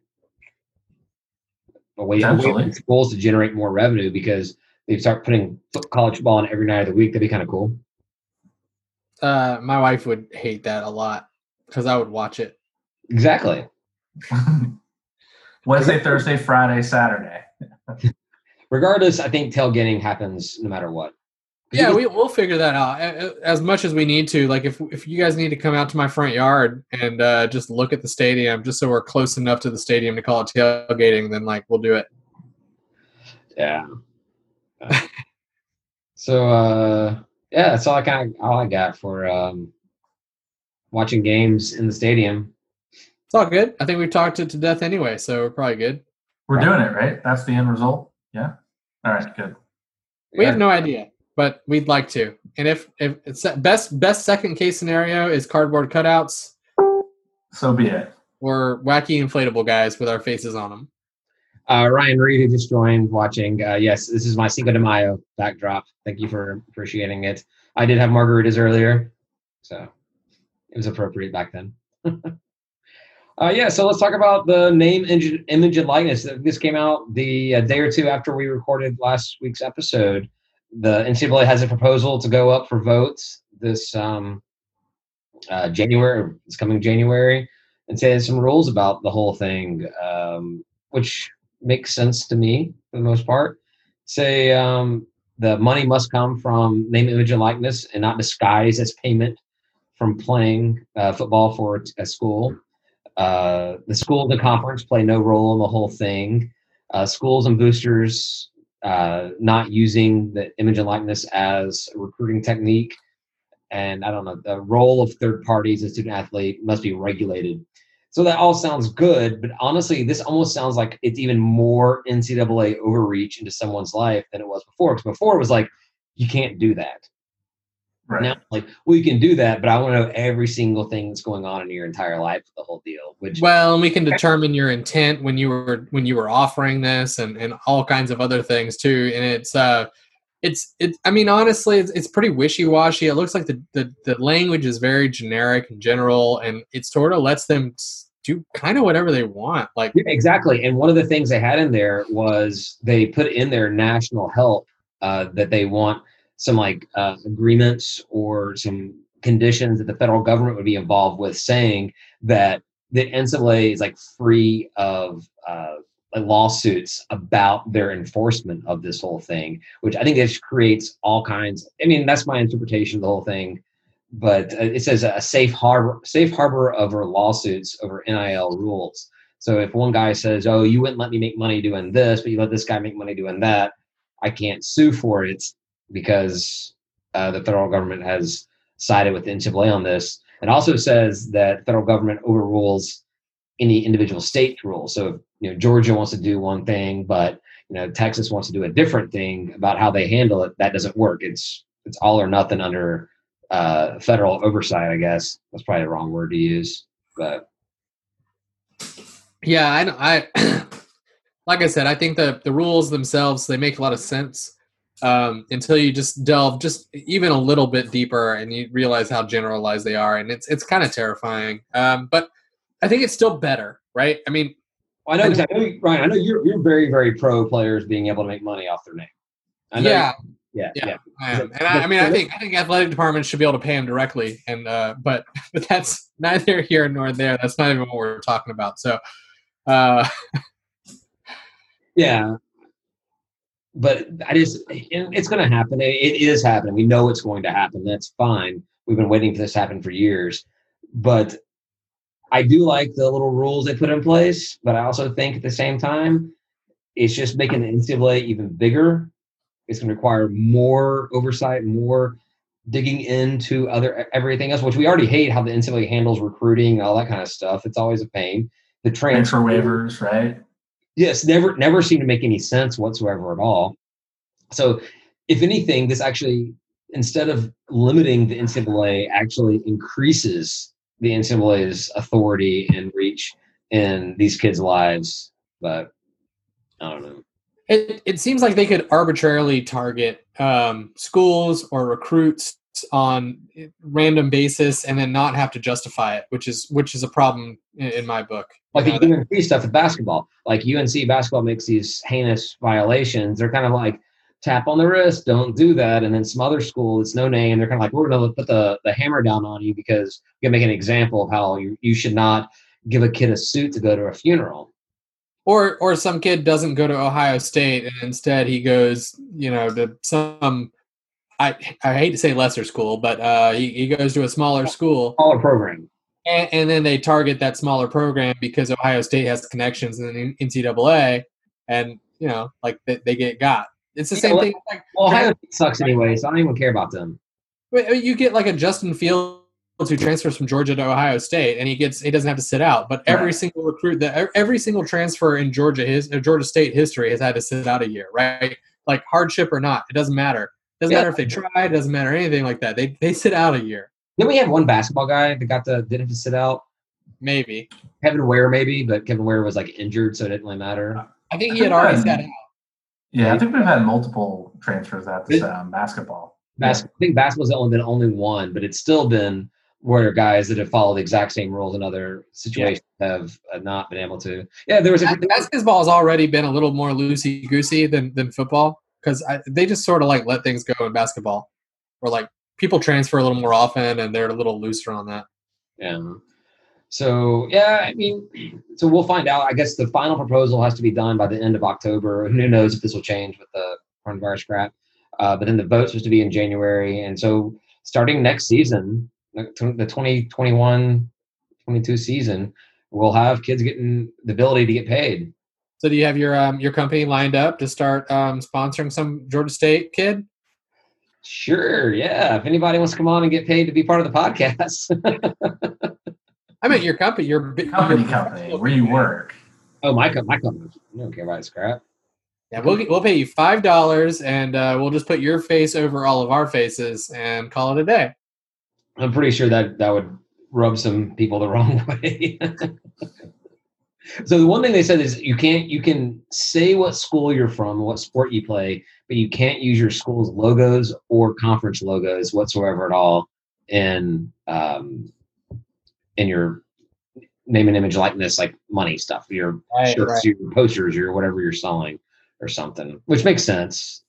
a way, a way for schools to generate more revenue because they start putting college ball on every night of the week. That'd be kind of cool. Uh, my wife would hate that a lot because I would watch it. Exactly. Wednesday, Thursday, Friday, Saturday. Regardless, I think tailgating happens no matter what. Yeah, we, we'll figure that out a- a- as much as we need to. Like, if if you guys need to come out to my front yard and uh, just look at the stadium, just so we're close enough to the stadium to call it tailgating, then like we'll do it. Yeah. Uh, so uh yeah, that's all I kind of all I got for um watching games in the stadium. It's all good. I think we've talked it to death anyway, so we're probably good. We're doing it, right? That's the end result. Yeah. All right. Good. We have no idea, but we'd like to. And if if it's best best second case scenario is cardboard cutouts So be it. or wacky inflatable guys with our faces on them. Uh, Ryan Reed, who just joined watching. Uh, yes, this is my Cinco de Mayo backdrop. Thank you for appreciating it. I did have margaritas earlier, so it was appropriate back then. uh, yeah, so let's talk about the name, image, image and likeness. This came out the uh, day or two after we recorded last week's episode. The NCAA has a proposal to go up for votes this um, uh, January, it's coming January, and say some rules about the whole thing, um, which makes sense to me for the most part. Say um, the money must come from name, image, and likeness, and not disguised as payment from playing uh, football for a school. Uh, the school and the conference play no role in the whole thing. Uh, schools and boosters uh, not using the image and likeness as a recruiting technique. And I don't know, the role of third parties and student athlete must be regulated. So that all sounds good, but honestly, this almost sounds like it's even more NCAA overreach into someone's life than it was before. Because before it was like, you can't do that. Right. Now, like, well, you can do that, but I want to know every single thing that's going on in your entire life, the whole deal. Which, Well, and we can determine your intent when you were when you were offering this, and and all kinds of other things too. And it's uh, it's it. I mean, honestly, it's, it's pretty wishy washy. It looks like the, the the language is very generic and general, and it sort of lets them do kind of whatever they want. Like, Yeah, exactly. And one of the things they had in there was they put in their national help uh, that they want some like uh, agreements or some conditions that the federal government would be involved with, saying that the NCAA is like free of uh, lawsuits about their enforcement of this whole thing, which I think just creates all kinds. I mean, that's my interpretation of the whole thing. But uh, it says a safe harbor, safe harbor over lawsuits over NIL rules. So if one guy says, "Oh, you wouldn't let me make money doing this, but you let this guy make money doing that," I can't sue for it because uh, the federal government has sided with the NCAA on this. It also says that federal government overrules any individual state rule. So if you know Georgia wants to do one thing, but you know Texas wants to do a different thing about how they handle it, that doesn't work. It's it's all or nothing under uh, federal oversight. I guess that's probably the wrong word to use, but yeah, I I like I said, I think the the rules themselves they make a lot of sense um, until you just delve just even a little bit deeper and you realize how generalized they are, and it's it's kind of terrifying. Um, but I think it's still better, right? I mean, I know, I know, Ryan. I know you're you're very very pro players being able to make money off their name. I know yeah, yeah, Yeah. yeah. I am. and I, I mean, I think I think athletic departments should be able to pay them directly, and uh, but but that's neither here nor there. That's not even what we're talking about. So, uh, Yeah. But I just, it's going to happen. It, is happening. We know it's going to happen. That's fine. We've been waiting for this to happen for years. But I do like the little rules they put in place. But I also think at the same time, it's just making the NCAA even bigger. It's going to require more oversight, more digging into other everything else, which we already hate how the NCAA handles recruiting and all that kind of stuff. It's always a pain. The transfer waivers, right? Yes never never seemed to make any sense whatsoever at all so if anything this actually instead of limiting the NCAA, actually increases the NCAA's authority and reach in these kids' lives. But I don't know. It, it seems like they could arbitrarily target um, schools or recruits on random basis and then not have to justify it, which is which is a problem in, in my book. Like You the know, UNC stuff with basketball. Like UNC basketball makes these heinous violations. They're kind of like tap on the wrist, don't do that. And then some other school, it's no name. They're kind of like, we're going to put the, the hammer down on you because we're going to make an example of how you, you should not give a kid a suit to go to a funeral. or or some kid doesn't go to Ohio State and instead he goes, you know, to some. I I hate to say lesser school, but uh, he, he goes to a smaller school, All program. and, and then they target that smaller program because Ohio State has connections in the NCAA, and you know, like they, they get got. It's the Yeah, same well- thing. Like Well, Ohio State sucks anyway, so I don't even care about them. Wait, You get like a Justin Fields who transfers from Georgia to Ohio State, and he gets he doesn't have to sit out. But every Right. single recruit that every single transfer in Georgia his uh, Georgia State history has had to sit out a year, right? Like hardship or not, it doesn't matter. Doesn't Yeah. matter if they tried. Doesn't matter anything like that. They they sit out a year, Then we had one basketball guy that got the didn't have to sit out. maybe. Kevin Ware maybe, but Kevin Ware was like injured, so it didn't really matter. I think he had already sat out. Yeah, I think we've had multiple transfers at this It- um, basketball. Bas- I think basketball's only been only one, but it's still been where guys that have followed the exact same rules in other situations have uh, not been able to. Yeah, there was a Bas- Basketball has already been a little more loosey goosey than than football because they just sort of like let things go in basketball, or like people transfer a little more often and they're a little looser on that. Yeah. So yeah, I mean, so we'll find out. I guess the final proposal has to be done by the end of October. Who knows if this will change with the coronavirus crap? Uh, but then the vote's supposed to be in January, and so starting next season, the 2021-22 season, we'll have kids getting the ability to get paid. So do you have your um, your company lined up to start um, sponsoring some Georgia State kid? Sure, yeah. If anybody wants to come on and get paid to be part of the podcast, I meant your company, your Company, your- company, where you work. oh my co- my company, I don't care about this crap. Yeah, we'll we'll pay you five dollars, and uh, we'll just put your face over all of our faces and call it a day. I'm pretty sure that that would rub some people the wrong way. so the one thing they said is you can't you can say what school you're from, what sport you play, but you can't use your school's logos or conference logos whatsoever at all in um, in your name and image likeness like money stuff, your Right, shirts, right. your posters, your whatever you're selling or something, which makes sense.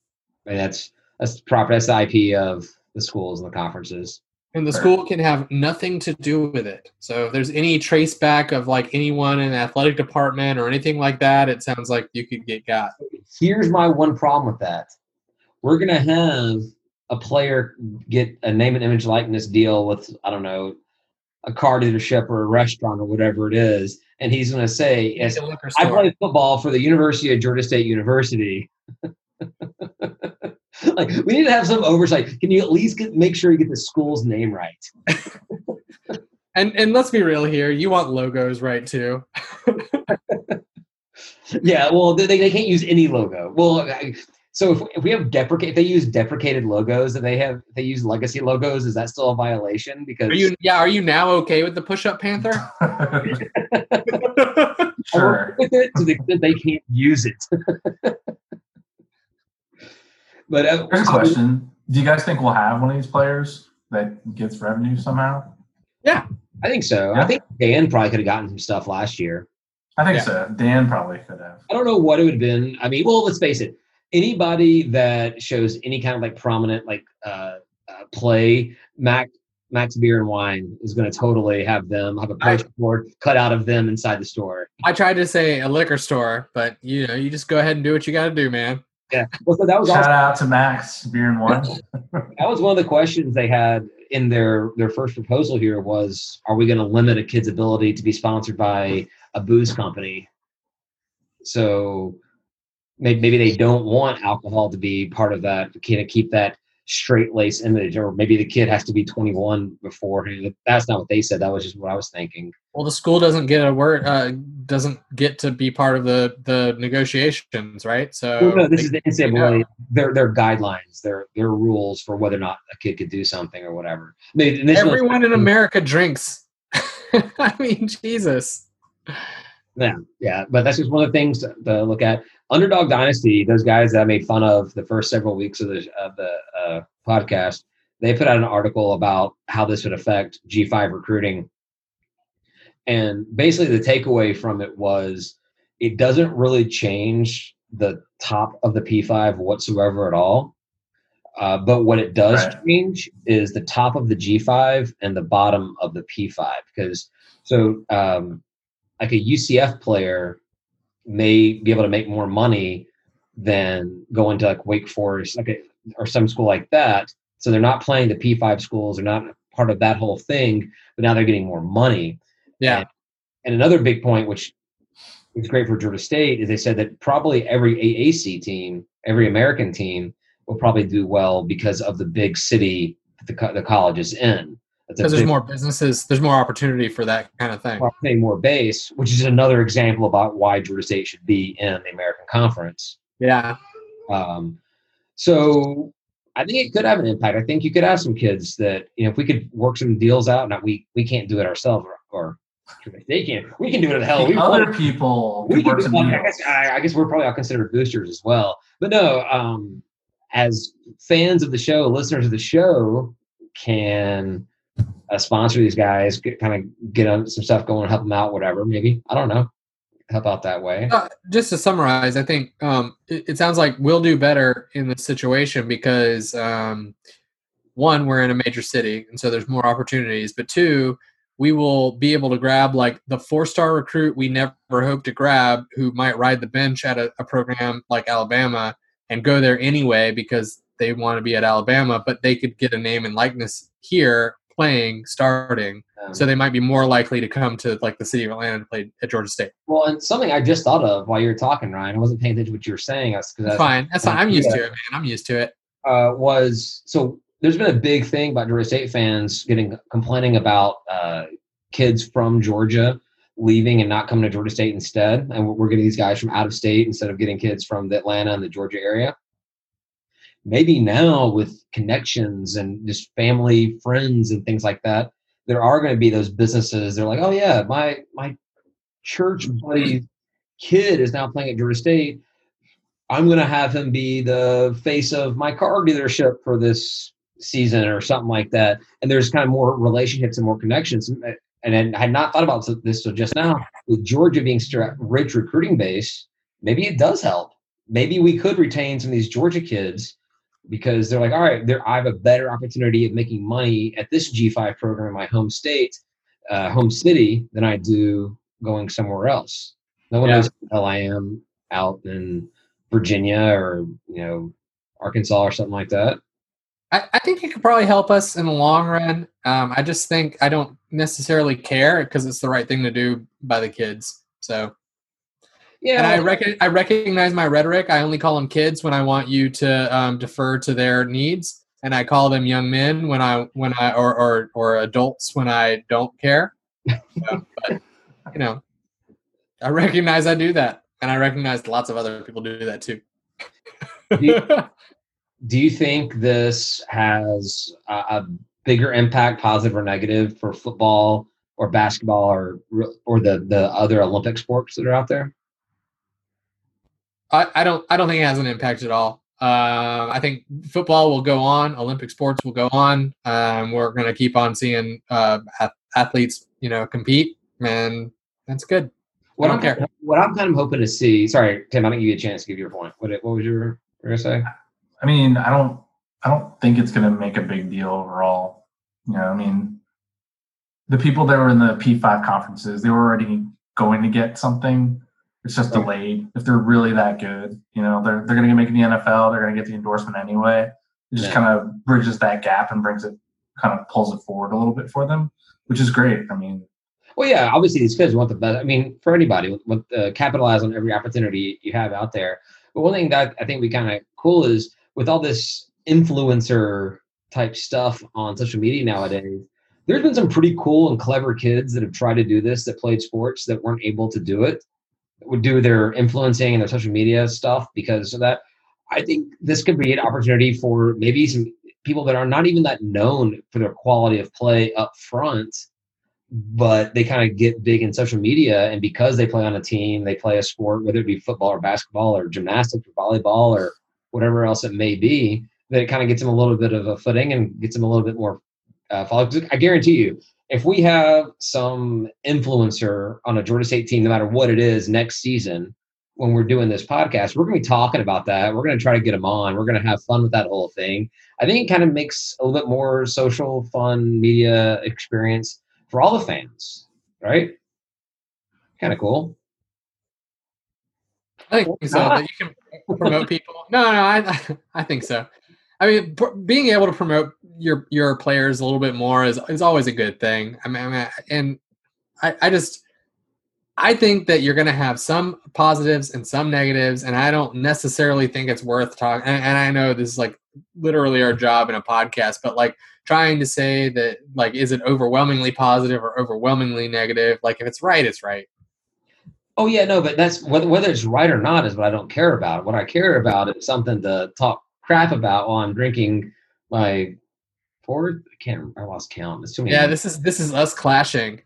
I mean, that's that's proper. That's the IP of the schools and the conferences. And the school can have nothing to do with it. So if there's any trace back of like anyone in the athletic department or anything like that, it sounds like you could get got. Here's my one problem with that. We're gonna have a player get a name and image likeness deal with I don't know a car dealership or a restaurant or whatever it is, and he's gonna say, "Yes, It's a liquor I store. play football for the University of Georgia State University." like we need to have some oversight. Can you at least get make sure you get the school's name right? And and let's be real here, you want logos right too. Yeah, well, they, they can't use any logo. Well, I, so if, if we have deprecate, if they use deprecated logos and they have they use legacy logos, is that still a violation? Because Are you yeah, are you now okay with the push up panther? Sure. with it to the extent they can't use it. But uh, Here's a so- question: Do you guys think we'll have one of these players that gets revenue somehow? Yeah, I think so. I think Dan probably could have gotten some stuff last year. I think Yeah. so. Dan probably could have. I don't know what it would have been. I mean, well, let's face it. Anybody that shows any kind of like prominent like uh, uh play, Mac Max Beer and Wine is going to totally have them have a I- poster board cut out of them inside the store. I tried to say a liquor store, but you know, you just go ahead and do what you gotta do, man. Yeah. Well, so that was Shout also, out to Max Beer and Wine. that was one of the questions they had in their their first proposal here was are we going to limit a kid's ability to be sponsored by a booze company so maybe, maybe they don't want alcohol to be part of that Can of keep that straight lace image, or maybe the kid has to be 21 before. That's not what they said. That was just what I was thinking. Well, the school doesn't get a word, uh, doesn't get to be part of the the negotiations, right? So well, no, this is the NCAA. Their their guidelines, their their rules for whether or not a kid could do something or whatever. I mean, Everyone in America drinks. I mean, Jesus. Yeah, yeah, but that's just one of the things to, to, look at. Underdog Dynasty, those guys that I made fun of the first several weeks of the of the uh, podcast, they put out an article about how this would affect G5 recruiting. And basically, the takeaway from it was it doesn't really change the top of the P5 whatsoever at all. Uh, but what it does right. change is the top of the G5 and the bottom of the P5. Because so, um, like a UCF player may be able to make more money than going to like Wake Forest, like a, or some school like that. So they're not playing the P5 schools. They're not part of that whole thing, but now they're getting more money. Yeah. And, and another big point, which is great for Georgia State, is they said that probably every AAC team, every American team, will probably do well because of the big city the, the college is in. Because there's more businesses, there's more opportunity for that kind of thing. Pay more base, which is another example about why Georgia State should be in the American Conference. Yeah. Um, so I think it could have an impact. I think you could have some kids that you know if we could work some deals out. Now we we can't do it ourselves, or, or they can. We can do it at hell. We other people. We can do, I, guess, I, I guess we're probably all considered boosters as well. But no, um, as fans of the show, listeners of the show, can uh, sponsor these guys, get, kind of get some stuff going, help them out, whatever. Maybe I don't know, help out that way. Uh, just to summarize, I think um, it, it, sounds like we'll do better in this situation because um, one, we're in a major city, and so there's more opportunities. But two, we will be able to grab like the four-star recruit we never hoped to grab, who might ride the bench at a, a program like Alabama and go there anyway because they want to be at Alabama, but they could get a name and likeness here playing starting um, so they might be more likely to come to like the city of atlanta to play at georgia state. Well and something i just thought of while you were talking ryan i wasn't paying attention to what you were saying that's, that's fine that's fine. i'm used to it man. I'm used to it. Uh, was so there's been a big thing about georgia state fans getting complaining about uh, kids from georgia leaving and not coming to georgia state instead and we're getting these guys from out of state instead of getting kids from the atlanta and the georgia area maybe now with connections and just family friends and things like that there are going to be those businesses they're like oh yeah my my church buddy kid is now playing at georgia state. I'm going to have him be the face of my car dealership for this season or something like that. And there's kind of more relationships and more connections. Eh, and i had not thought about this so just now. With georgia being a rich recruiting base maybe it does help. Maybe we could retain some of these georgia kids because they're like, all right, there I have a better opportunity of making money at this G5 program in my home state, uh, home city, than I do going somewhere else. No one yeah. knows who I am out in Virginia or you know Arkansas or something like that. I, I think it could probably help us in the long run. Um, I just think I don't necessarily care because it's the right thing to do by the kids. So yeah, and I rec- I recognize my rhetoric. I only call them kids when I want you to um, defer to their needs, and I call them young men when I when I or or, or adults when I don't care. but you know, I recognize I do that, and I recognize lots of other people do that too. do, you, do you think this has a, a bigger impact, positive or negative, for football or basketball or or the the other Olympic sports that are out there? I, I don't I don't think it has an impact at all. Uh, I think football will go on. Olympic sports will go on. Um, we're going to keep on seeing uh, athletes, you know, compete, and that's good. What I'm, care. what I'm kind of hoping to see. Sorry, Tim, I didn't give you a chance to give your point. What, what was your going to say? I mean, I don't, I don't think it's going to make a big deal overall. You know, I mean, the people that were in the P5 conferences, they were already going to get something it's just delayed. If they're really that good, you know, they're they're going to make the NFL. They're going to get the endorsement anyway. It just yeah. kind of bridges that gap and brings it, kind of pulls it forward a little bit for them, which is great. I mean, well, yeah, obviously these kids want the best. I mean, for anybody, want uh, capitalize on every opportunity you have out there. But one thing that I think we kind of cool is with all this influencer type stuff on social media nowadays, there's been some pretty cool and clever kids that have tried to do this that played sports that weren't able to do it, would do their influencing and their social media stuff because of that. I think this could be an opportunity for maybe some people that are not even that known for their quality of play up front, but they kind of get big in social media. And because they play on a team, they play a sport, whether it be football or basketball or gymnastics or volleyball or whatever else it may be, that it kind of gets them a little bit of a footing and gets them a little bit more uh, follow. I guarantee you, if we have some influencer on a Georgia State team, no matter what it is, next season, when we're doing this podcast, we're going to be talking about that. We're going to try to get them on. We're going to have fun with that whole thing. I think it kind of makes a little bit more social, fun media experience for all the fans, right? Kind of cool. I think so. Uh, that you can promote people. No, no, I, I think so. I mean, pr- being able to promote your your players a little bit more is is always a good thing. I mean, I mean and I, I just I think that you're going to have some positives and some negatives, and I don't necessarily think it's worth talking. And, and I know this is like literally our job in a podcast, but like trying to say that like is it overwhelmingly positive or overwhelmingly negative? Like if it's right, it's right. Oh yeah, no, but that's whether whether it's right or not is what I don't care about. What I care about is something to talk crap about while I'm drinking my fourth. I can't. I lost count. It's too many. Yeah, this is this is us clashing.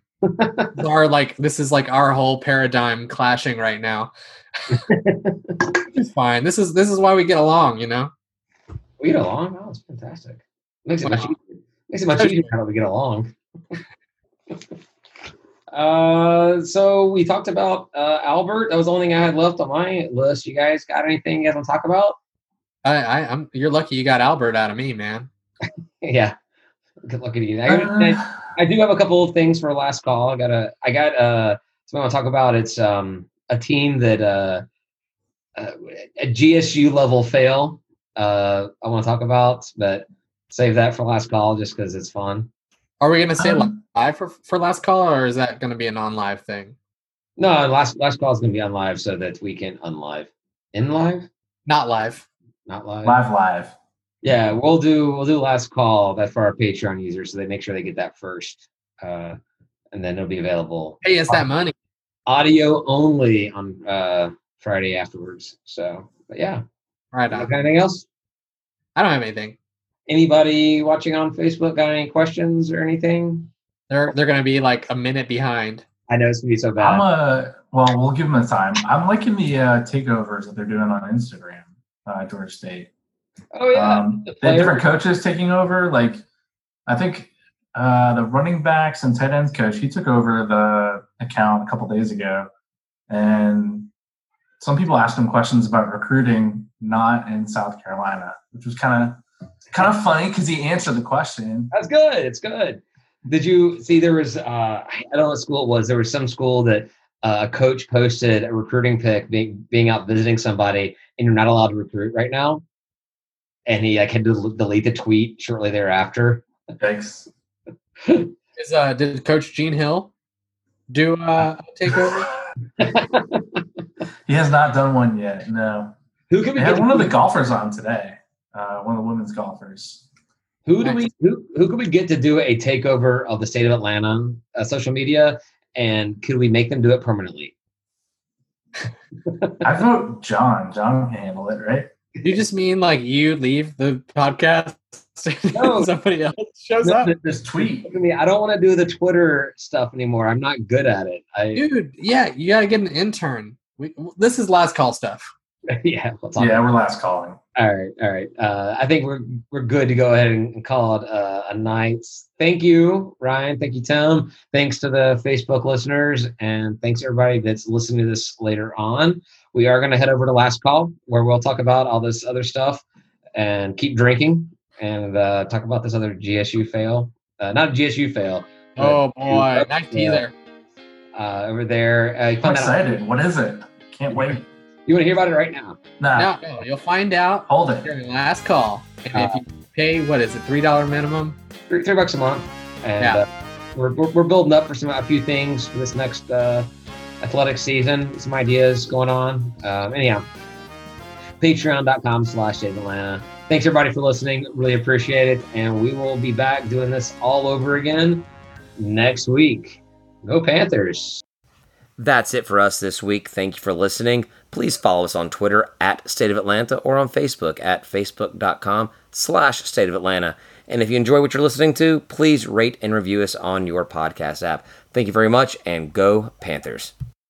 our like this is like our whole paradigm clashing right now. it's fine. This is this is why we get along, you know. We get along. Oh, it's fantastic. Makes it much easier. Makes it much easier how we get along. uh, so we talked about uh, Albert. That was the only thing I had left on my list. You guys got anything you guys want to talk about? I, I, I'm. You're lucky you got Albert out of me, man. yeah. Good luck at you. I, I, I, do have a couple of things for last call. I got a. I got uh. Something I want to talk about. It's um a team that uh, uh a GSU level fail. Uh, I want to talk about, but save that for last call just because it's fun. Are we going to say um, live for for last call, or is that going to be a non-live thing? No, last last call is going to be on live so that we can unlive. In live? Not live. Not live. Live live. Yeah, we'll do we'll do last call that for our Patreon users, so they make sure they get that first, uh, and then it'll be available. Hey, it's that money. Audio only on uh, Friday afterwards. So, but yeah. Right on. Anything else? I don't have anything. Anybody watching on Facebook got any questions or anything? They're they're gonna be like a minute behind. I know it's gonna be so bad. I'm a well, we'll give them a time. I'm liking the uh, takeovers that they're doing on Instagram, uh, Georgia State. Oh yeah, um, the they have different coaches taking over. Like, I think uh, the running backs and tight ends coach he took over the account a couple days ago, and some people asked him questions about recruiting not in South Carolina, which was kind of kind of funny because he answered the question. That's good. It's good. Did you see there was uh, I don't know what school it was. There was some school that uh, a coach posted a recruiting pick being being out visiting somebody, and you're not allowed to recruit right now and he like had to delete the tweet shortly thereafter. Thanks. Is uh did Coach Gene Hill do uh take over? he has not done one yet. No. Who can we had one of the golfers on today? Uh, one of the women's golfers. Who do we who who could we get to do a takeover of the state of Atlanta uh, social media, and could we make them do it permanently? I vote John. John can handle it, right? You just mean like you leave the podcast no. somebody else shows up? Just tweet. I mean, I don't want to do the Twitter stuff anymore. I'm not good at it. I, Dude, yeah, you gotta get an intern. We, this is last call stuff. yeah, yeah, we're last calling. All right, all right. Uh, I think we're we're good to go ahead and call it uh, a night. Thank you, Ryan. Thank you, Tim. Thanks to the Facebook listeners, and thanks everybody that's listening to this later on. We are going to head over to last call where we'll talk about all this other stuff and keep drinking and uh, talk about this other GSU fail. Uh, not a GSU fail. Oh boy, nice teaser. Uh, over there. Uh, I'm excited. What is it? Can't wait. You want to hear about it right now? Nah. No, no, you'll find out. Hold it. During last call. And if you pay, what is it, $3 minimum? Three, three bucks a month. And yeah. Uh, we're, we're, we're, building up for some a few things for this next uh, athletic season, some ideas going on. Um, anyhow, patreon.com slash Atlanta. thanks everybody for listening. Really appreciate it. And we will be back doing this all over again next week. Go Panthers. That's it for us this week. Thank you for listening. Please follow us on Twitter at State of Atlanta or on Facebook at facebook.com slash State of Atlanta. And if you enjoy what you're listening to, please rate and review us on your podcast app. Thank you very much and go Panthers.